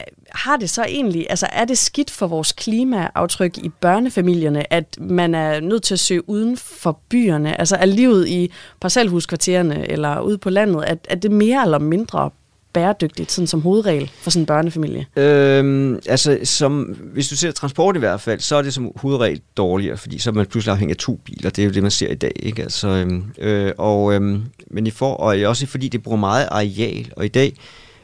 øh, har det så egentlig, altså er det skidt for vores klimaaftryk i børnefamilierne, at man er nødt til at søge uden for byerne? Altså er livet i parcelhuskvartererne eller ude på landet, at, at det mere eller mindre bæredygtigt, sådan som hovedregel for sådan en børnefamilie? Øhm, altså, som, hvis du ser transport i hvert fald, så er det som hovedregel dårligere, fordi så er man pludselig afhængig af to biler. Det er jo det, man ser i dag. Ikke? Altså, øhm, øh, og, øhm, men i for, og også fordi det bruger meget areal, og i dag,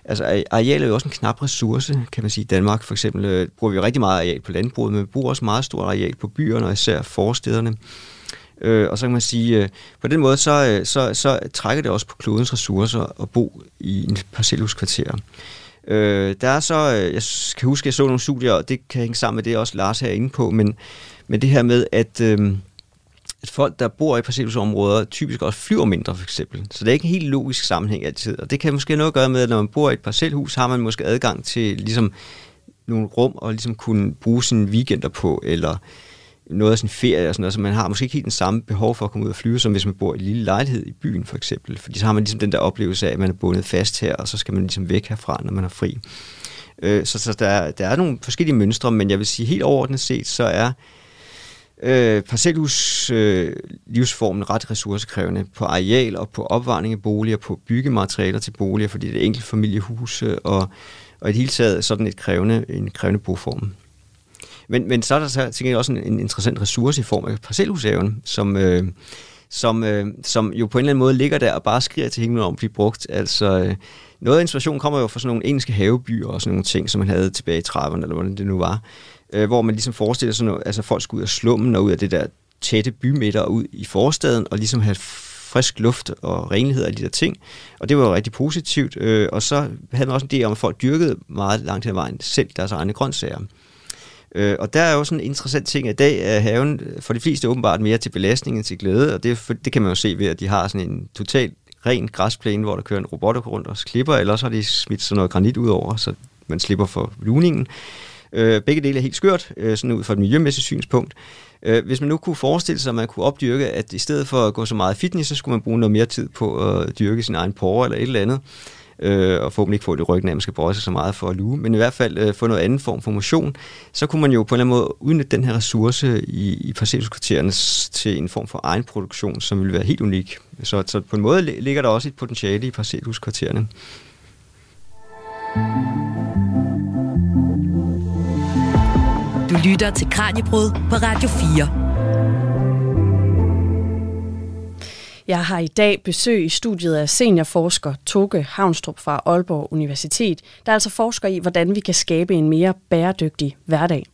altså areal er jo også en knap ressource, kan man sige. I Danmark for eksempel øh, bruger vi rigtig meget areal på landbruget, men vi bruger også meget stort areal på byerne, og især forstederne. Øh, og så kan man sige, øh, på den måde, så, øh, så, så trækker det også på klodens ressourcer at bo i en parcelhuskvarter. Øh, der er så, øh, jeg kan huske, at jeg så nogle studier, og det kan hænge sammen med det, også Lars her inde på, men, men det her med, at, øh, at folk, der bor i parcelhusområder, typisk også flyver mindre, for eksempel. Så det er ikke en helt logisk sammenhæng altid. Og det kan måske noget at gøre med, at når man bor i et parcelhus, har man måske adgang til ligesom, nogle rum og ligesom kunne bruge sine weekender på, eller noget af sin ferie og sådan noget, så man har måske ikke helt den samme behov for at komme ud og flyve, som hvis man bor i en lille lejlighed i byen for eksempel. Fordi så har man ligesom den der oplevelse af, at man er bundet fast her, og så skal man ligesom væk herfra, når man er fri. Øh, så så der, der er nogle forskellige mønstre, men jeg vil sige helt overordnet set, så er øh, parcelhus øh, livsformen ret ressourcekrævende på areal og på opvarmning af boliger, på byggematerialer til boliger, fordi det er enkelt familiehuse og, og i det hele taget sådan et krævende, en krævende boform. Men, men så er der så tænker jeg også en, en interessant ressource i form af parcelhushaven, som, øh, som, øh, som jo på en eller anden måde ligger der og bare skriger til himlen om at blive brugt. Altså, øh, noget af inspiration kommer jo fra sådan nogle engelske havebyer og sådan nogle ting, som man havde tilbage i 30'erne, eller hvordan det nu var, øh, hvor man ligesom forestiller sig, at altså folk skulle ud af slummen og ud af det der tætte bymidter ud i forstaden, og ligesom have frisk luft og renlighed og de der ting. Og det var jo rigtig positivt. Øh, og så havde man også en idé om, at folk dyrkede meget langt hen ad vejen selv deres egne grøntsager. Øh, og der er jo sådan en interessant ting, at i dag er haven øh, for de fleste åbenbart mere til belastning end til glæde, og det, det kan man jo se ved, at de har sådan en total ren græsplæne, hvor der kører en robot rundt og klipper, eller så har de smidt sådan noget granit ud over, så man slipper for luningen. Øh, begge dele er helt skørt, øh, sådan ud fra et miljømæssigt synspunkt. Øh, hvis man nu kunne forestille sig, at man kunne opdyrke, at i stedet for at gå så meget fitness, så skulle man bruge noget mere tid på at dyrke sin egen porre eller et eller andet, øh, øh, og forhåbentlig ikke få det i ryggen, at man skal bøje sig så meget for at luge, men i hvert fald øh, få noget anden form for motion, så kunne man jo på en eller anden måde udnytte den her ressource i, i parcelhuskvartererne til en form for egen produktion, som ville være helt unik. Så, så på en måde ligger der også et potentiale i parcelhuskvartererne. Du lytter til Kranjebrud på Radio 4. Jeg har i dag besøg i studiet af seniorforsker Toge Havnstrup fra Aalborg Universitet, der altså forsker i, hvordan vi kan skabe en mere bæredygtig hverdag.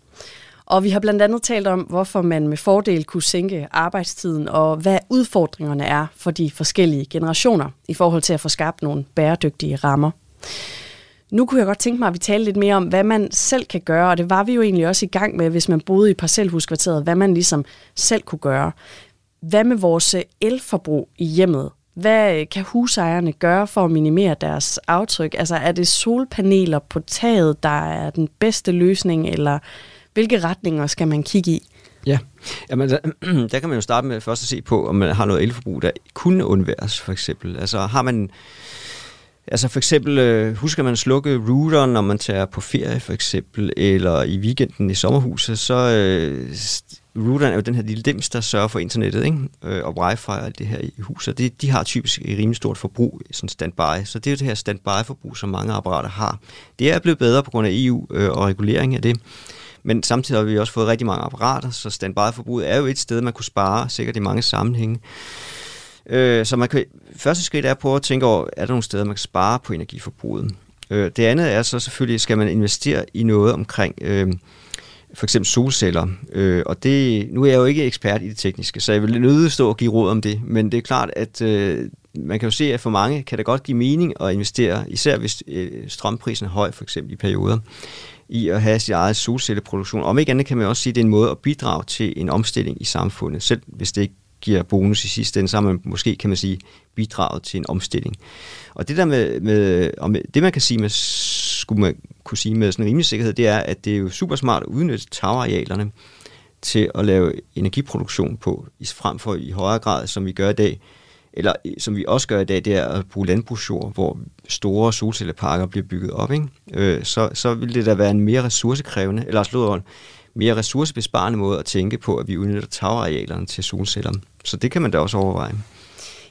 Og vi har blandt andet talt om, hvorfor man med fordel kunne sænke arbejdstiden, og hvad udfordringerne er for de forskellige generationer i forhold til at få skabt nogle bæredygtige rammer. Nu kunne jeg godt tænke mig, at vi talte lidt mere om, hvad man selv kan gøre, og det var vi jo egentlig også i gang med, hvis man boede i parcelhuskvarteret, hvad man ligesom selv kunne gøre. Hvad med vores øh, elforbrug i hjemmet? Hvad øh, kan husejerne gøre for at minimere deres aftryk? Altså er det solpaneler på taget, der er den bedste løsning, eller hvilke retninger skal man kigge i? Ja, Jamen, der, altså, der kan man jo starte med først at se på, om man har noget elforbrug, der kunne undværes, for eksempel. Altså har man Altså for eksempel, øh, husker man at slukke routeren, når man tager på ferie for eksempel, eller i weekenden i sommerhuset, så øh, routeren er jo den her lille dims, der sørger for internettet, ikke? Øh, og wifi og alt det her i huset. Det, de har typisk et rimelig stort forbrug, sådan standby. Så det er jo det her standby-forbrug, som mange apparater har. Det er blevet bedre på grund af EU øh, og regulering af det. Men samtidig har vi også fået rigtig mange apparater, så standby-forbruget er jo et sted, man kunne spare, sikkert i mange sammenhænge. Øh, så man kan, første skridt er at prøve at tænke over, er der nogle steder, man kan spare på energiforbruget. Øh, det andet er så selvfølgelig, skal man investere i noget omkring øh, for eksempel solceller. Øh, og det, nu er jeg jo ikke ekspert i det tekniske, så jeg vil nødig stå og give råd om det. Men det er klart, at øh, man kan jo se, at for mange kan det godt give mening at investere, især hvis øh, strømprisen er høj, for eksempel i perioder, i at have sin eget solcelleproduktion. Om ikke andet kan man også sige, at det er en måde at bidrage til en omstilling i samfundet, selv hvis det ikke giver bonus i sidste ende, så man måske, kan man sige, bidraget til en omstilling. Og det der med, med, og med det man kan sige med, skulle man kunne sige med sådan en rimelig sikkerhed, det er, at det er jo super smart at udnytte tagarealerne til at lave energiproduktion på, frem for i højere grad, som vi gør i dag, eller som vi også gør i dag, det er at bruge landbrugsjord, hvor store solcelleparker bliver bygget op. Ikke? Øh, så, så vil det da være en mere ressourcekrævende, eller slået mere ressourcebesparende måde at tænke på, at vi udnytter tagarealerne til solceller. Så det kan man da også overveje.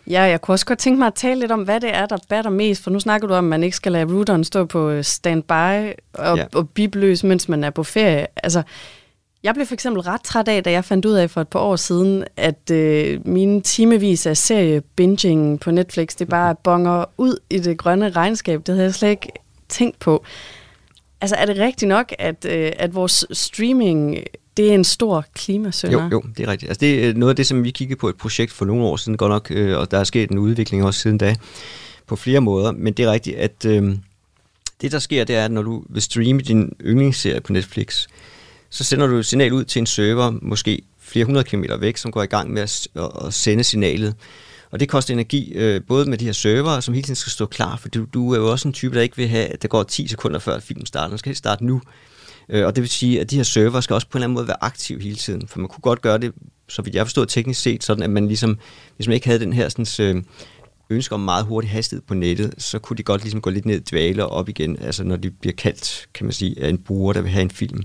Ja, jeg kunne også godt tænke mig at tale lidt om, hvad det er, der batter mest, for nu snakker du om, at man ikke skal lade routeren stå på øh, standby og, ja. og bibløs, mens man er på ferie. Altså, jeg blev for eksempel ret træt af, da jeg fandt ud af for et par år siden, at øh, mine timevis af serie binging på Netflix, det bare bonger ud i det grønne regnskab. Det havde jeg slet ikke tænkt på. Altså, er det rigtigt nok, at, øh, at vores streaming det er en stor klimasønder. Jo, jo, det er rigtigt. Altså, det er noget af det, som vi kiggede på et projekt for nogle år siden, godt nok, øh, og der er sket en udvikling også siden da, på flere måder. Men det er rigtigt, at øh, det, der sker, det er, at når du vil streame din yndlingsserie på Netflix, så sender du et signal ud til en server, måske flere hundrede kilometer væk, som går i gang med at, at sende signalet. Og det koster energi, øh, både med de her servere, som hele tiden skal stå klar, for du, du er jo også en type, der ikke vil have, at det går 10 sekunder før filmen starter. Den skal starte nu. Øh, og det vil sige, at de her server skal også på en eller anden måde være aktive hele tiden, for man kunne godt gøre det, så vidt jeg forstår teknisk set, sådan at man ligesom, hvis man ikke havde den her sådan, øh, ønske om meget hurtig hastighed på nettet, så kunne de godt ligesom gå lidt ned i dvale og op igen, altså når de bliver kaldt, kan man sige, af en bruger, der vil have en film.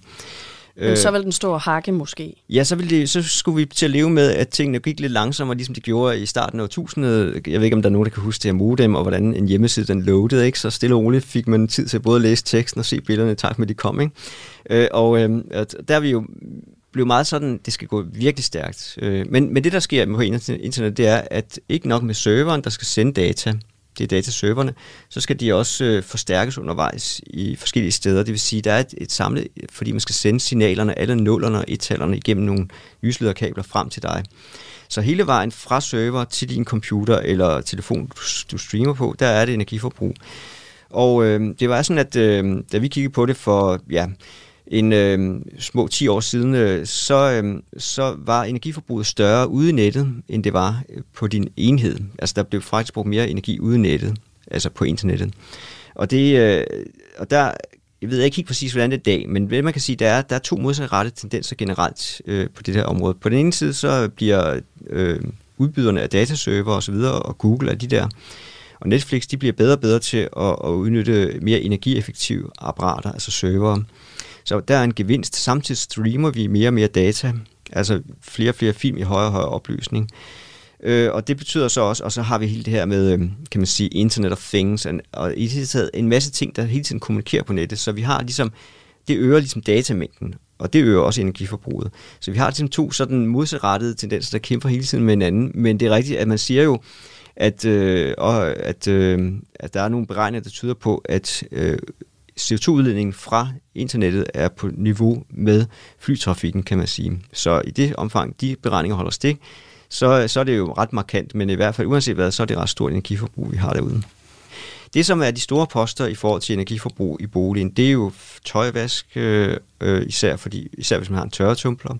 Men så vil den stå hakke måske? Ja, så, ville det, så skulle vi til at leve med, at tingene gik lidt langsommere, ligesom de gjorde i starten af årtusindet. Jeg ved ikke, om der er nogen, der kan huske det her modem, og hvordan en hjemmeside den loadede. Ikke? Så stille og roligt fik man tid til både at læse teksten og se billederne, tak med de kom. Ikke? Øh, og øh, der er vi jo blev meget sådan, det skal gå virkelig stærkt. Øh, men, men det, der sker på internet, det er, at ikke nok med serveren, der skal sende data, det er dataserverne, så skal de også øh, forstærkes undervejs i forskellige steder. Det vil sige, der er et, et samlet, fordi man skal sende signalerne, alle nullerne og ettallerne igennem nogle lyslederkabler frem til dig. Så hele vejen fra server til din computer eller telefon, du, du streamer på, der er det energiforbrug. Og øh, det var sådan, at øh, da vi kiggede på det for, ja, en øh, små 10 år siden, øh, så, øh, så var energiforbruget større ude i nettet, end det var øh, på din enhed. Altså der blev faktisk brugt mere energi ude i nettet, altså på internettet. Og, det, øh, og der, jeg ved ikke helt præcis, hvordan det er i dag, men hvad man kan sige, der er, der er to modsatrettede tendenser generelt øh, på det her område. På den ene side, så bliver øh, udbyderne af dataserver og så videre, og Google og de der, og Netflix, de bliver bedre og bedre til at, at udnytte mere energieffektive apparater, altså servere. Så der er en gevinst. Samtidig streamer vi mere og mere data, altså flere og flere film i højere og højere opløsning. Øh, og det betyder så også, og så har vi hele det her med, øh, kan man sige, Internet of Things, og, og i det taget en masse ting, der hele tiden kommunikerer på nettet. Så vi har ligesom, det øger ligesom datamængden, og det øger også energiforbruget. Så vi har ligesom to sådan modsatrettede tendenser, der kæmper hele tiden med hinanden. Men det er rigtigt, at man siger jo, at, øh, og at, øh, at der er nogle beregninger, der tyder på, at øh, CO2-udledningen fra internettet er på niveau med flytrafikken, kan man sige. Så i det omfang, de beregninger holder stik, så, så er det jo ret markant, men i hvert fald uanset hvad, så er det ret stort energiforbrug, vi har derude. Det, som er de store poster i forhold til energiforbrug i boligen, det er jo tøjvask, øh, øh især, fordi, især hvis man har en tørretumbler.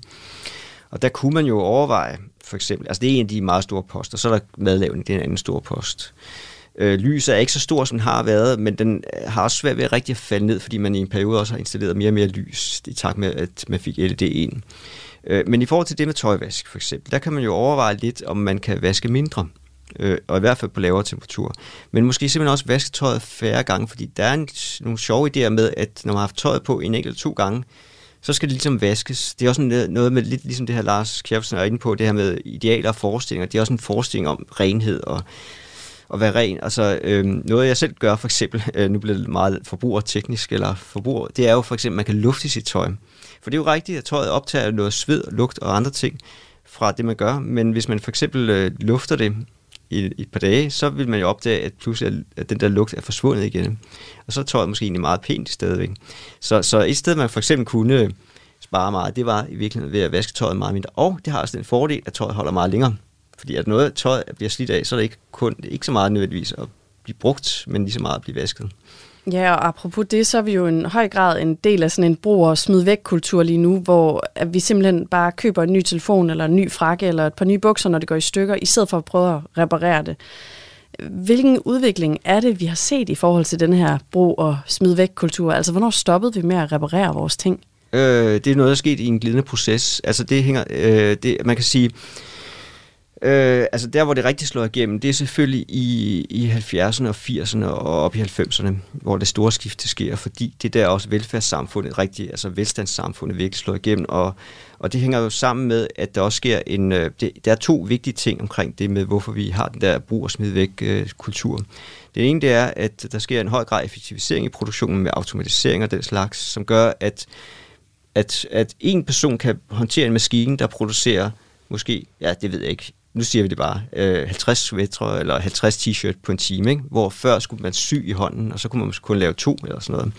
Og der kunne man jo overveje, for eksempel, altså det er en af de meget store poster, så er der madlavning, det er en anden stor post. Øh, lys er ikke så stor, som den har været, men den øh, har også svært ved at rigtig falde ned, fordi man i en periode også har installeret mere og mere lys, i takt med, at man fik LED ind. Øh, men i forhold til det med tøjvask, for eksempel, der kan man jo overveje lidt, om man kan vaske mindre øh, og i hvert fald på lavere temperatur. Men måske simpelthen også vaske tøjet færre gange, fordi der er en, nogle sjove idéer med, at når man har haft tøjet på en enkelt to gange, så skal det ligesom vaskes. Det er også øh, noget med lidt ligesom det her Lars Kjærfsen er inde på, det her med idealer og forestillinger. Det er også en forestilling om renhed og at være ren. Altså, øh, noget jeg selv gør for eksempel, øh, nu bliver det meget forbrugerteknisk eller forbruger, det er jo for eksempel, at man kan lufte sit tøj. For det er jo rigtigt, at tøjet optager noget sved, lugt og andre ting fra det, man gør. Men hvis man for eksempel øh, lufter det i, i et par dage, så vil man jo opdage, at pludselig at den der lugt er forsvundet igen. Og så er tøjet måske egentlig meget pænt stadigvæk. Så, så et sted, man for eksempel kunne spare meget, det var i virkeligheden ved at vaske tøjet meget mindre. Og det har også den fordel, at tøjet holder meget længere. Fordi at noget tøj bliver slidt af, så er det ikke, kun, ikke så meget nødvendigvis at blive brugt, men lige så meget at blive vasket. Ja, og apropos det, så er vi jo en høj grad en del af sådan en brug- og smid væk kultur lige nu, hvor at vi simpelthen bare køber en ny telefon, eller en ny frakke, eller et par nye bukser, når det går i stykker, i stedet for at prøve at reparere det. Hvilken udvikling er det, vi har set i forhold til den her brug- og smid væk kultur? Altså, hvornår stoppede vi med at reparere vores ting? Øh, det er noget, der er sket i en glidende proces. Altså, det hænger, øh, det, man kan sige, Øh, Øh, altså der, hvor det rigtig slår igennem, det er selvfølgelig i, i 70'erne og 80'erne og op i 90'erne, hvor det store skifte sker, fordi det der også velfærdssamfundet, rigtig, altså velstandssamfundet virkelig slår igennem, og, og det hænger jo sammen med, at der også sker en, øh, det, der er to vigtige ting omkring det med, hvorfor vi har den der brug og smid væk øh, kultur. Det ene det er, at der sker en høj grad effektivisering i produktionen med automatisering og den slags, som gør, at, at, at en person kan håndtere en maskine, der producerer måske, ja, det ved jeg ikke, nu siger vi det bare, øh, 50 sweatre eller 50 t-shirt på en time, ikke? hvor før skulle man sy i hånden, og så kunne man kun lave to eller sådan noget.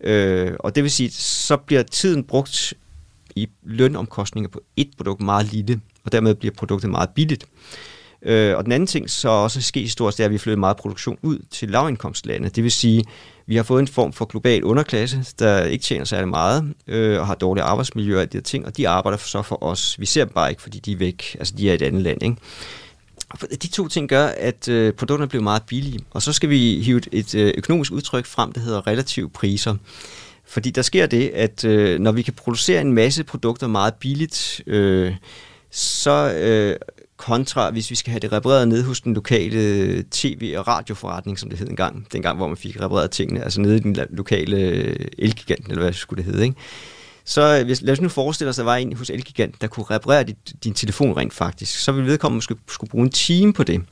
Øh, og det vil sige, så bliver tiden brugt i lønomkostninger på et produkt meget lille, og dermed bliver produktet meget billigt. Øh, Øh, og den anden ting, så også sker historisk, det er, at vi har flyttet meget produktion ud til lavindkomstlande. Det vil sige, vi har fået en form for global underklasse, der ikke tjener særlig meget, øh, og har dårlige arbejdsmiljø og de her ting, og de arbejder så for os. Vi ser dem bare ikke, fordi de er væk. Altså, de er i et andet land, ikke? De to ting gør, at øh, produkterne bliver meget billige, og så skal vi hive et, et øh, økonomisk udtryk frem, der hedder relative priser. Fordi der sker det, at øh, når vi kan producere en masse produkter meget billigt, øh, så øh, kontra, hvis vi skal have det repareret nede hos den lokale tv- og radioforretning, som det hed engang, dengang, hvor man fik repareret tingene, altså nede i den lokale øh, elgiganten, eller hvad skulle det hedde, ikke? Så øh, hvis, lad os nu forestille os, at der var en hos Elgigant, der kunne reparere dit, din telefon rent faktisk. Så ville vedkommende måske skulle bruge en time på det.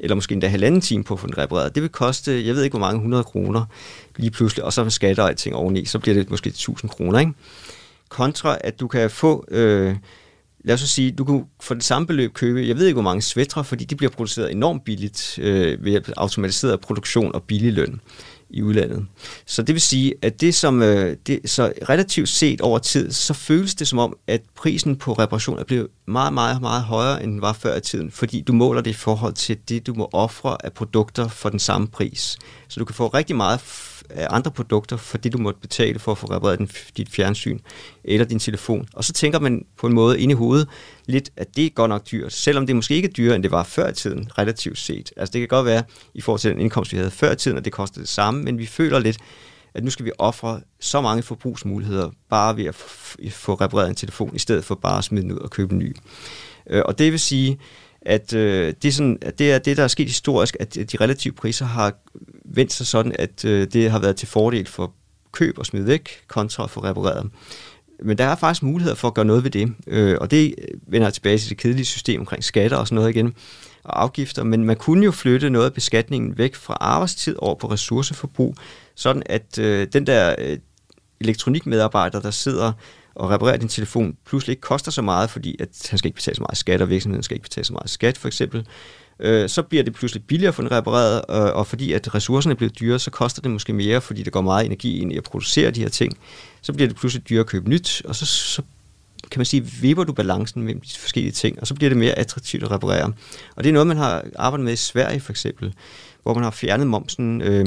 Eller måske endda halvanden time på at få den repareret. Det vil koste, jeg ved ikke hvor mange, 100 kroner lige pludselig. Og så med skatter og alting oveni, så bliver det måske 1000 kroner. Ikke? Kontra at du kan få... Øh, lad os så sige, du kan for det samme beløb købe, jeg ved ikke hvor mange svætter, fordi de bliver produceret enormt billigt øh, ved automatiseret produktion og billig løn i udlandet. Så det vil sige, at det som øh, det, så relativt set over tid, så føles det som om, at prisen på reparation er blevet meget, meget, meget højere, end den var før i tiden, fordi du måler det i forhold til det, du må ofre af produkter for den samme pris. Så du kan få rigtig meget af andre produkter for det, du måtte betale for at få repareret din, dit fjernsyn eller din telefon. Og så tænker man på en måde ind i hovedet lidt, at det er godt nok dyrt, selvom det måske ikke er dyrere, end det var før i tiden, relativt set. Altså det kan godt være, i forhold til den indkomst, vi havde før i tiden, at det kostede det samme, men vi føler lidt, at nu skal vi ofre så mange forbrugsmuligheder bare ved at få repareret en telefon, i stedet for bare at smide den ud og købe en ny. Øh, og det vil sige, at øh, det, er sådan, at det er det, der er sket historisk, at de relative priser har vendt sig sådan, at øh, det har været til fordel for køb og smid væk, kontra for repareret. Men der er faktisk muligheder for at gøre noget ved det, øh, og det vender tilbage til det kedelige system omkring skatter og sådan noget igen, og afgifter, men man kunne jo flytte noget af beskatningen væk fra arbejdstid over på ressourceforbrug, sådan at øh, den der øh, elektronikmedarbejder, der sidder og reparerer din telefon, pludselig ikke koster så meget, fordi at han skal ikke betale så meget skat, og virksomheden skal ikke betale så meget skat, for eksempel, øh, så bliver det pludselig billigere at få den repareret, øh, og fordi at ressourcerne bliver dyre, så koster det måske mere, fordi der går meget energi ind i at producere de her ting. Så bliver det pludselig dyrere at købe nyt, og så, så kan man sige, vipper du balancen mellem de forskellige ting, og så bliver det mere attraktivt at reparere. Og det er noget, man har arbejdet med i Sverige for eksempel, hvor man har fjernet momsen øh,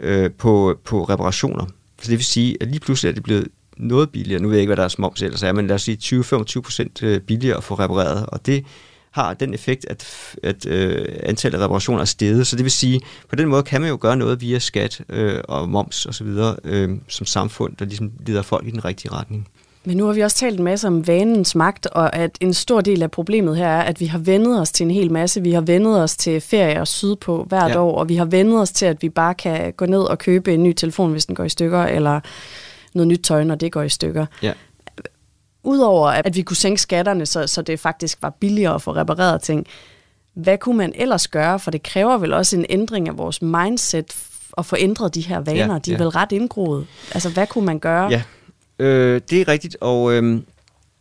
øh, på, på reparationer. Så det vil sige, at lige pludselig er det blevet noget billigere. Nu ved jeg ikke, hvad der er moms ellers er, men lad os sige 20-25 procent øh, billigere at få repareret. Og det har den effekt, at, at øh, antallet af reparationer er steget. Så det vil sige, på den måde kan man jo gøre noget via skat øh, og moms osv. Øh, som samfund, der ligesom leder folk i den rigtige retning. Men nu har vi også talt en masse om vanens magt, og at en stor del af problemet her er, at vi har vendet os til en hel masse. Vi har vendet os til ferier sydpå hvert ja. år, og vi har vendet os til, at vi bare kan gå ned og købe en ny telefon, hvis den går i stykker, eller noget nyt tøj, når det går i stykker. Ja. Udover at vi kunne sænke skatterne, så, så det faktisk var billigere at få repareret ting, hvad kunne man ellers gøre? For det kræver vel også en ændring af vores mindset at få ændret de her vaner. Ja, de er ja. vel ret indgroet. Altså, hvad kunne man gøre? Ja, øh, det er rigtigt, og øh,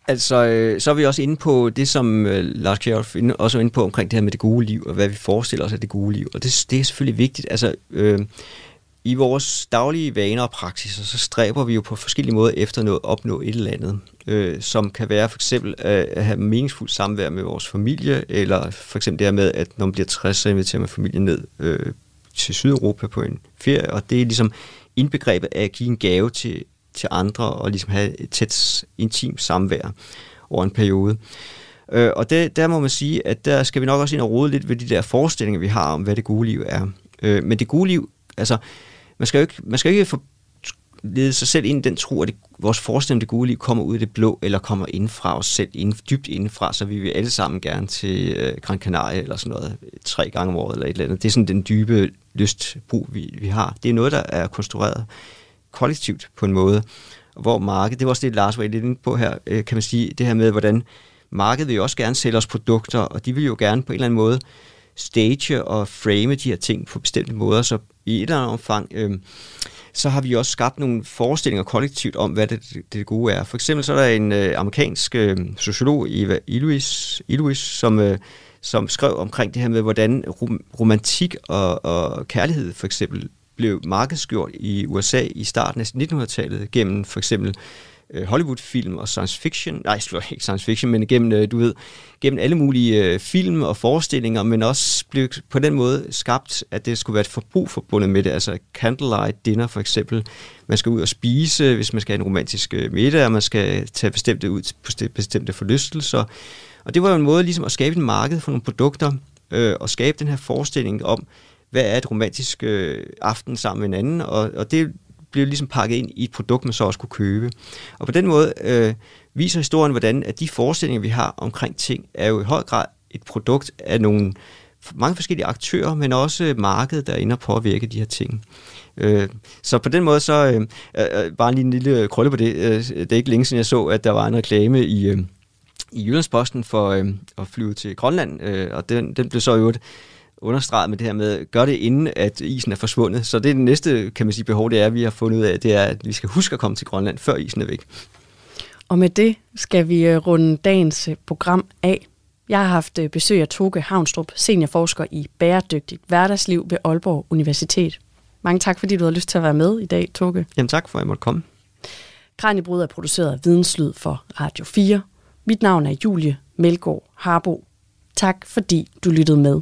altså, øh, så er vi også inde på det, som øh, Lars Kjærhoff også er inde på omkring det her med det gode liv, og hvad vi forestiller os af det gode liv. Og det, det er selvfølgelig vigtigt. Altså, øh, i vores daglige vaner og praksiser, så stræber vi jo på forskellige måder efter at opnå et eller andet, øh, som kan være for eksempel at have meningsfuldt samvær med vores familie, eller for eksempel det her med, at når man bliver 60, så inviterer man familien ned øh, til Sydeuropa på en ferie, og det er ligesom indbegrebet af at give en gave til, til andre, og ligesom have et tæt, intimt samvær over en periode. Øh, og det, der må man sige, at der skal vi nok også ind og rode lidt ved de der forestillinger, vi har om, hvad det gode liv er. Øh, men det gode liv, altså man skal jo ikke, man skal jo ikke for, lede sig selv ind i den tro, at det, vores forestilling om det gode liv kommer ud af det blå, eller kommer ind fra os selv, ind, dybt indenfra, så vi vil alle sammen gerne til øh, Gran Canaria, eller sådan noget, øh, tre gange om året, eller et eller andet. Det er sådan den dybe lystbrug, vi, vi har. Det er noget, der er konstrueret kollektivt på en måde, hvor markedet, det var også det, Lars var lidt inde på her, øh, kan man sige, det her med, hvordan markedet vil jo også gerne sælge os produkter, og de vil jo gerne på en eller anden måde stage og frame de her ting på bestemte måder, så i et eller andet omfang, øh, så har vi også skabt nogle forestillinger kollektivt om, hvad det, det, gode er. For eksempel så er der en øh, amerikansk øh, sociolog, Eva Illuis, Illuis som, øh, som skrev omkring det her med, hvordan rom, romantik og, og kærlighed for eksempel blev markedsgjort i USA i starten af 1900-tallet gennem for eksempel øh, Hollywood-film og science fiction, nej, ikke science fiction, men gennem, øh, du ved, gennem alle mulige øh, film og forestillinger, men også blev på den måde skabt, at det skulle være et forbrug forbundet med det, altså candlelight dinner for eksempel. Man skal ud og spise, hvis man skal have en romantisk øh, middag, og man skal tage bestemte ud på bestemte forlystelser. Og det var jo en måde ligesom at skabe en marked for nogle produkter, øh, og skabe den her forestilling om, hvad er et romantisk øh, aften sammen med en anden, og, og det blev det ligesom pakket ind i et produkt, man så også kunne købe. Og på den måde øh, viser historien, hvordan at de forestillinger, vi har omkring ting, er jo i høj grad et produkt af nogle mange forskellige aktører, men også markedet, der er inde og påvirke de her ting. Øh, så på den måde så, øh, øh, øh, bare lige en lille krølle på det, øh, det er ikke længe siden jeg så, at der var en reklame i, øh, i Jyllandsposten for øh, at flyve til Grønland, øh, og den, den blev så øvrigt understreget med det her med, gør det inden, at isen er forsvundet. Så det er det næste, kan man sige, behov, det er, vi har fundet ud af, det er, at vi skal huske at komme til Grønland, før isen er væk. Og med det skal vi øh, runde dagens øh, program af. Jeg har haft øh, besøg af Toge Havnstrup, seniorforsker i bæredygtigt hverdagsliv ved Aalborg Universitet. Mange tak, fordi du har lyst til at være med i dag, Toge. Jamen tak for, at jeg måtte komme. Kranjebrud er produceret af Videnslyd for Radio 4. Mit navn er Julie Melgaard Harbo. Tak fordi du lyttede med.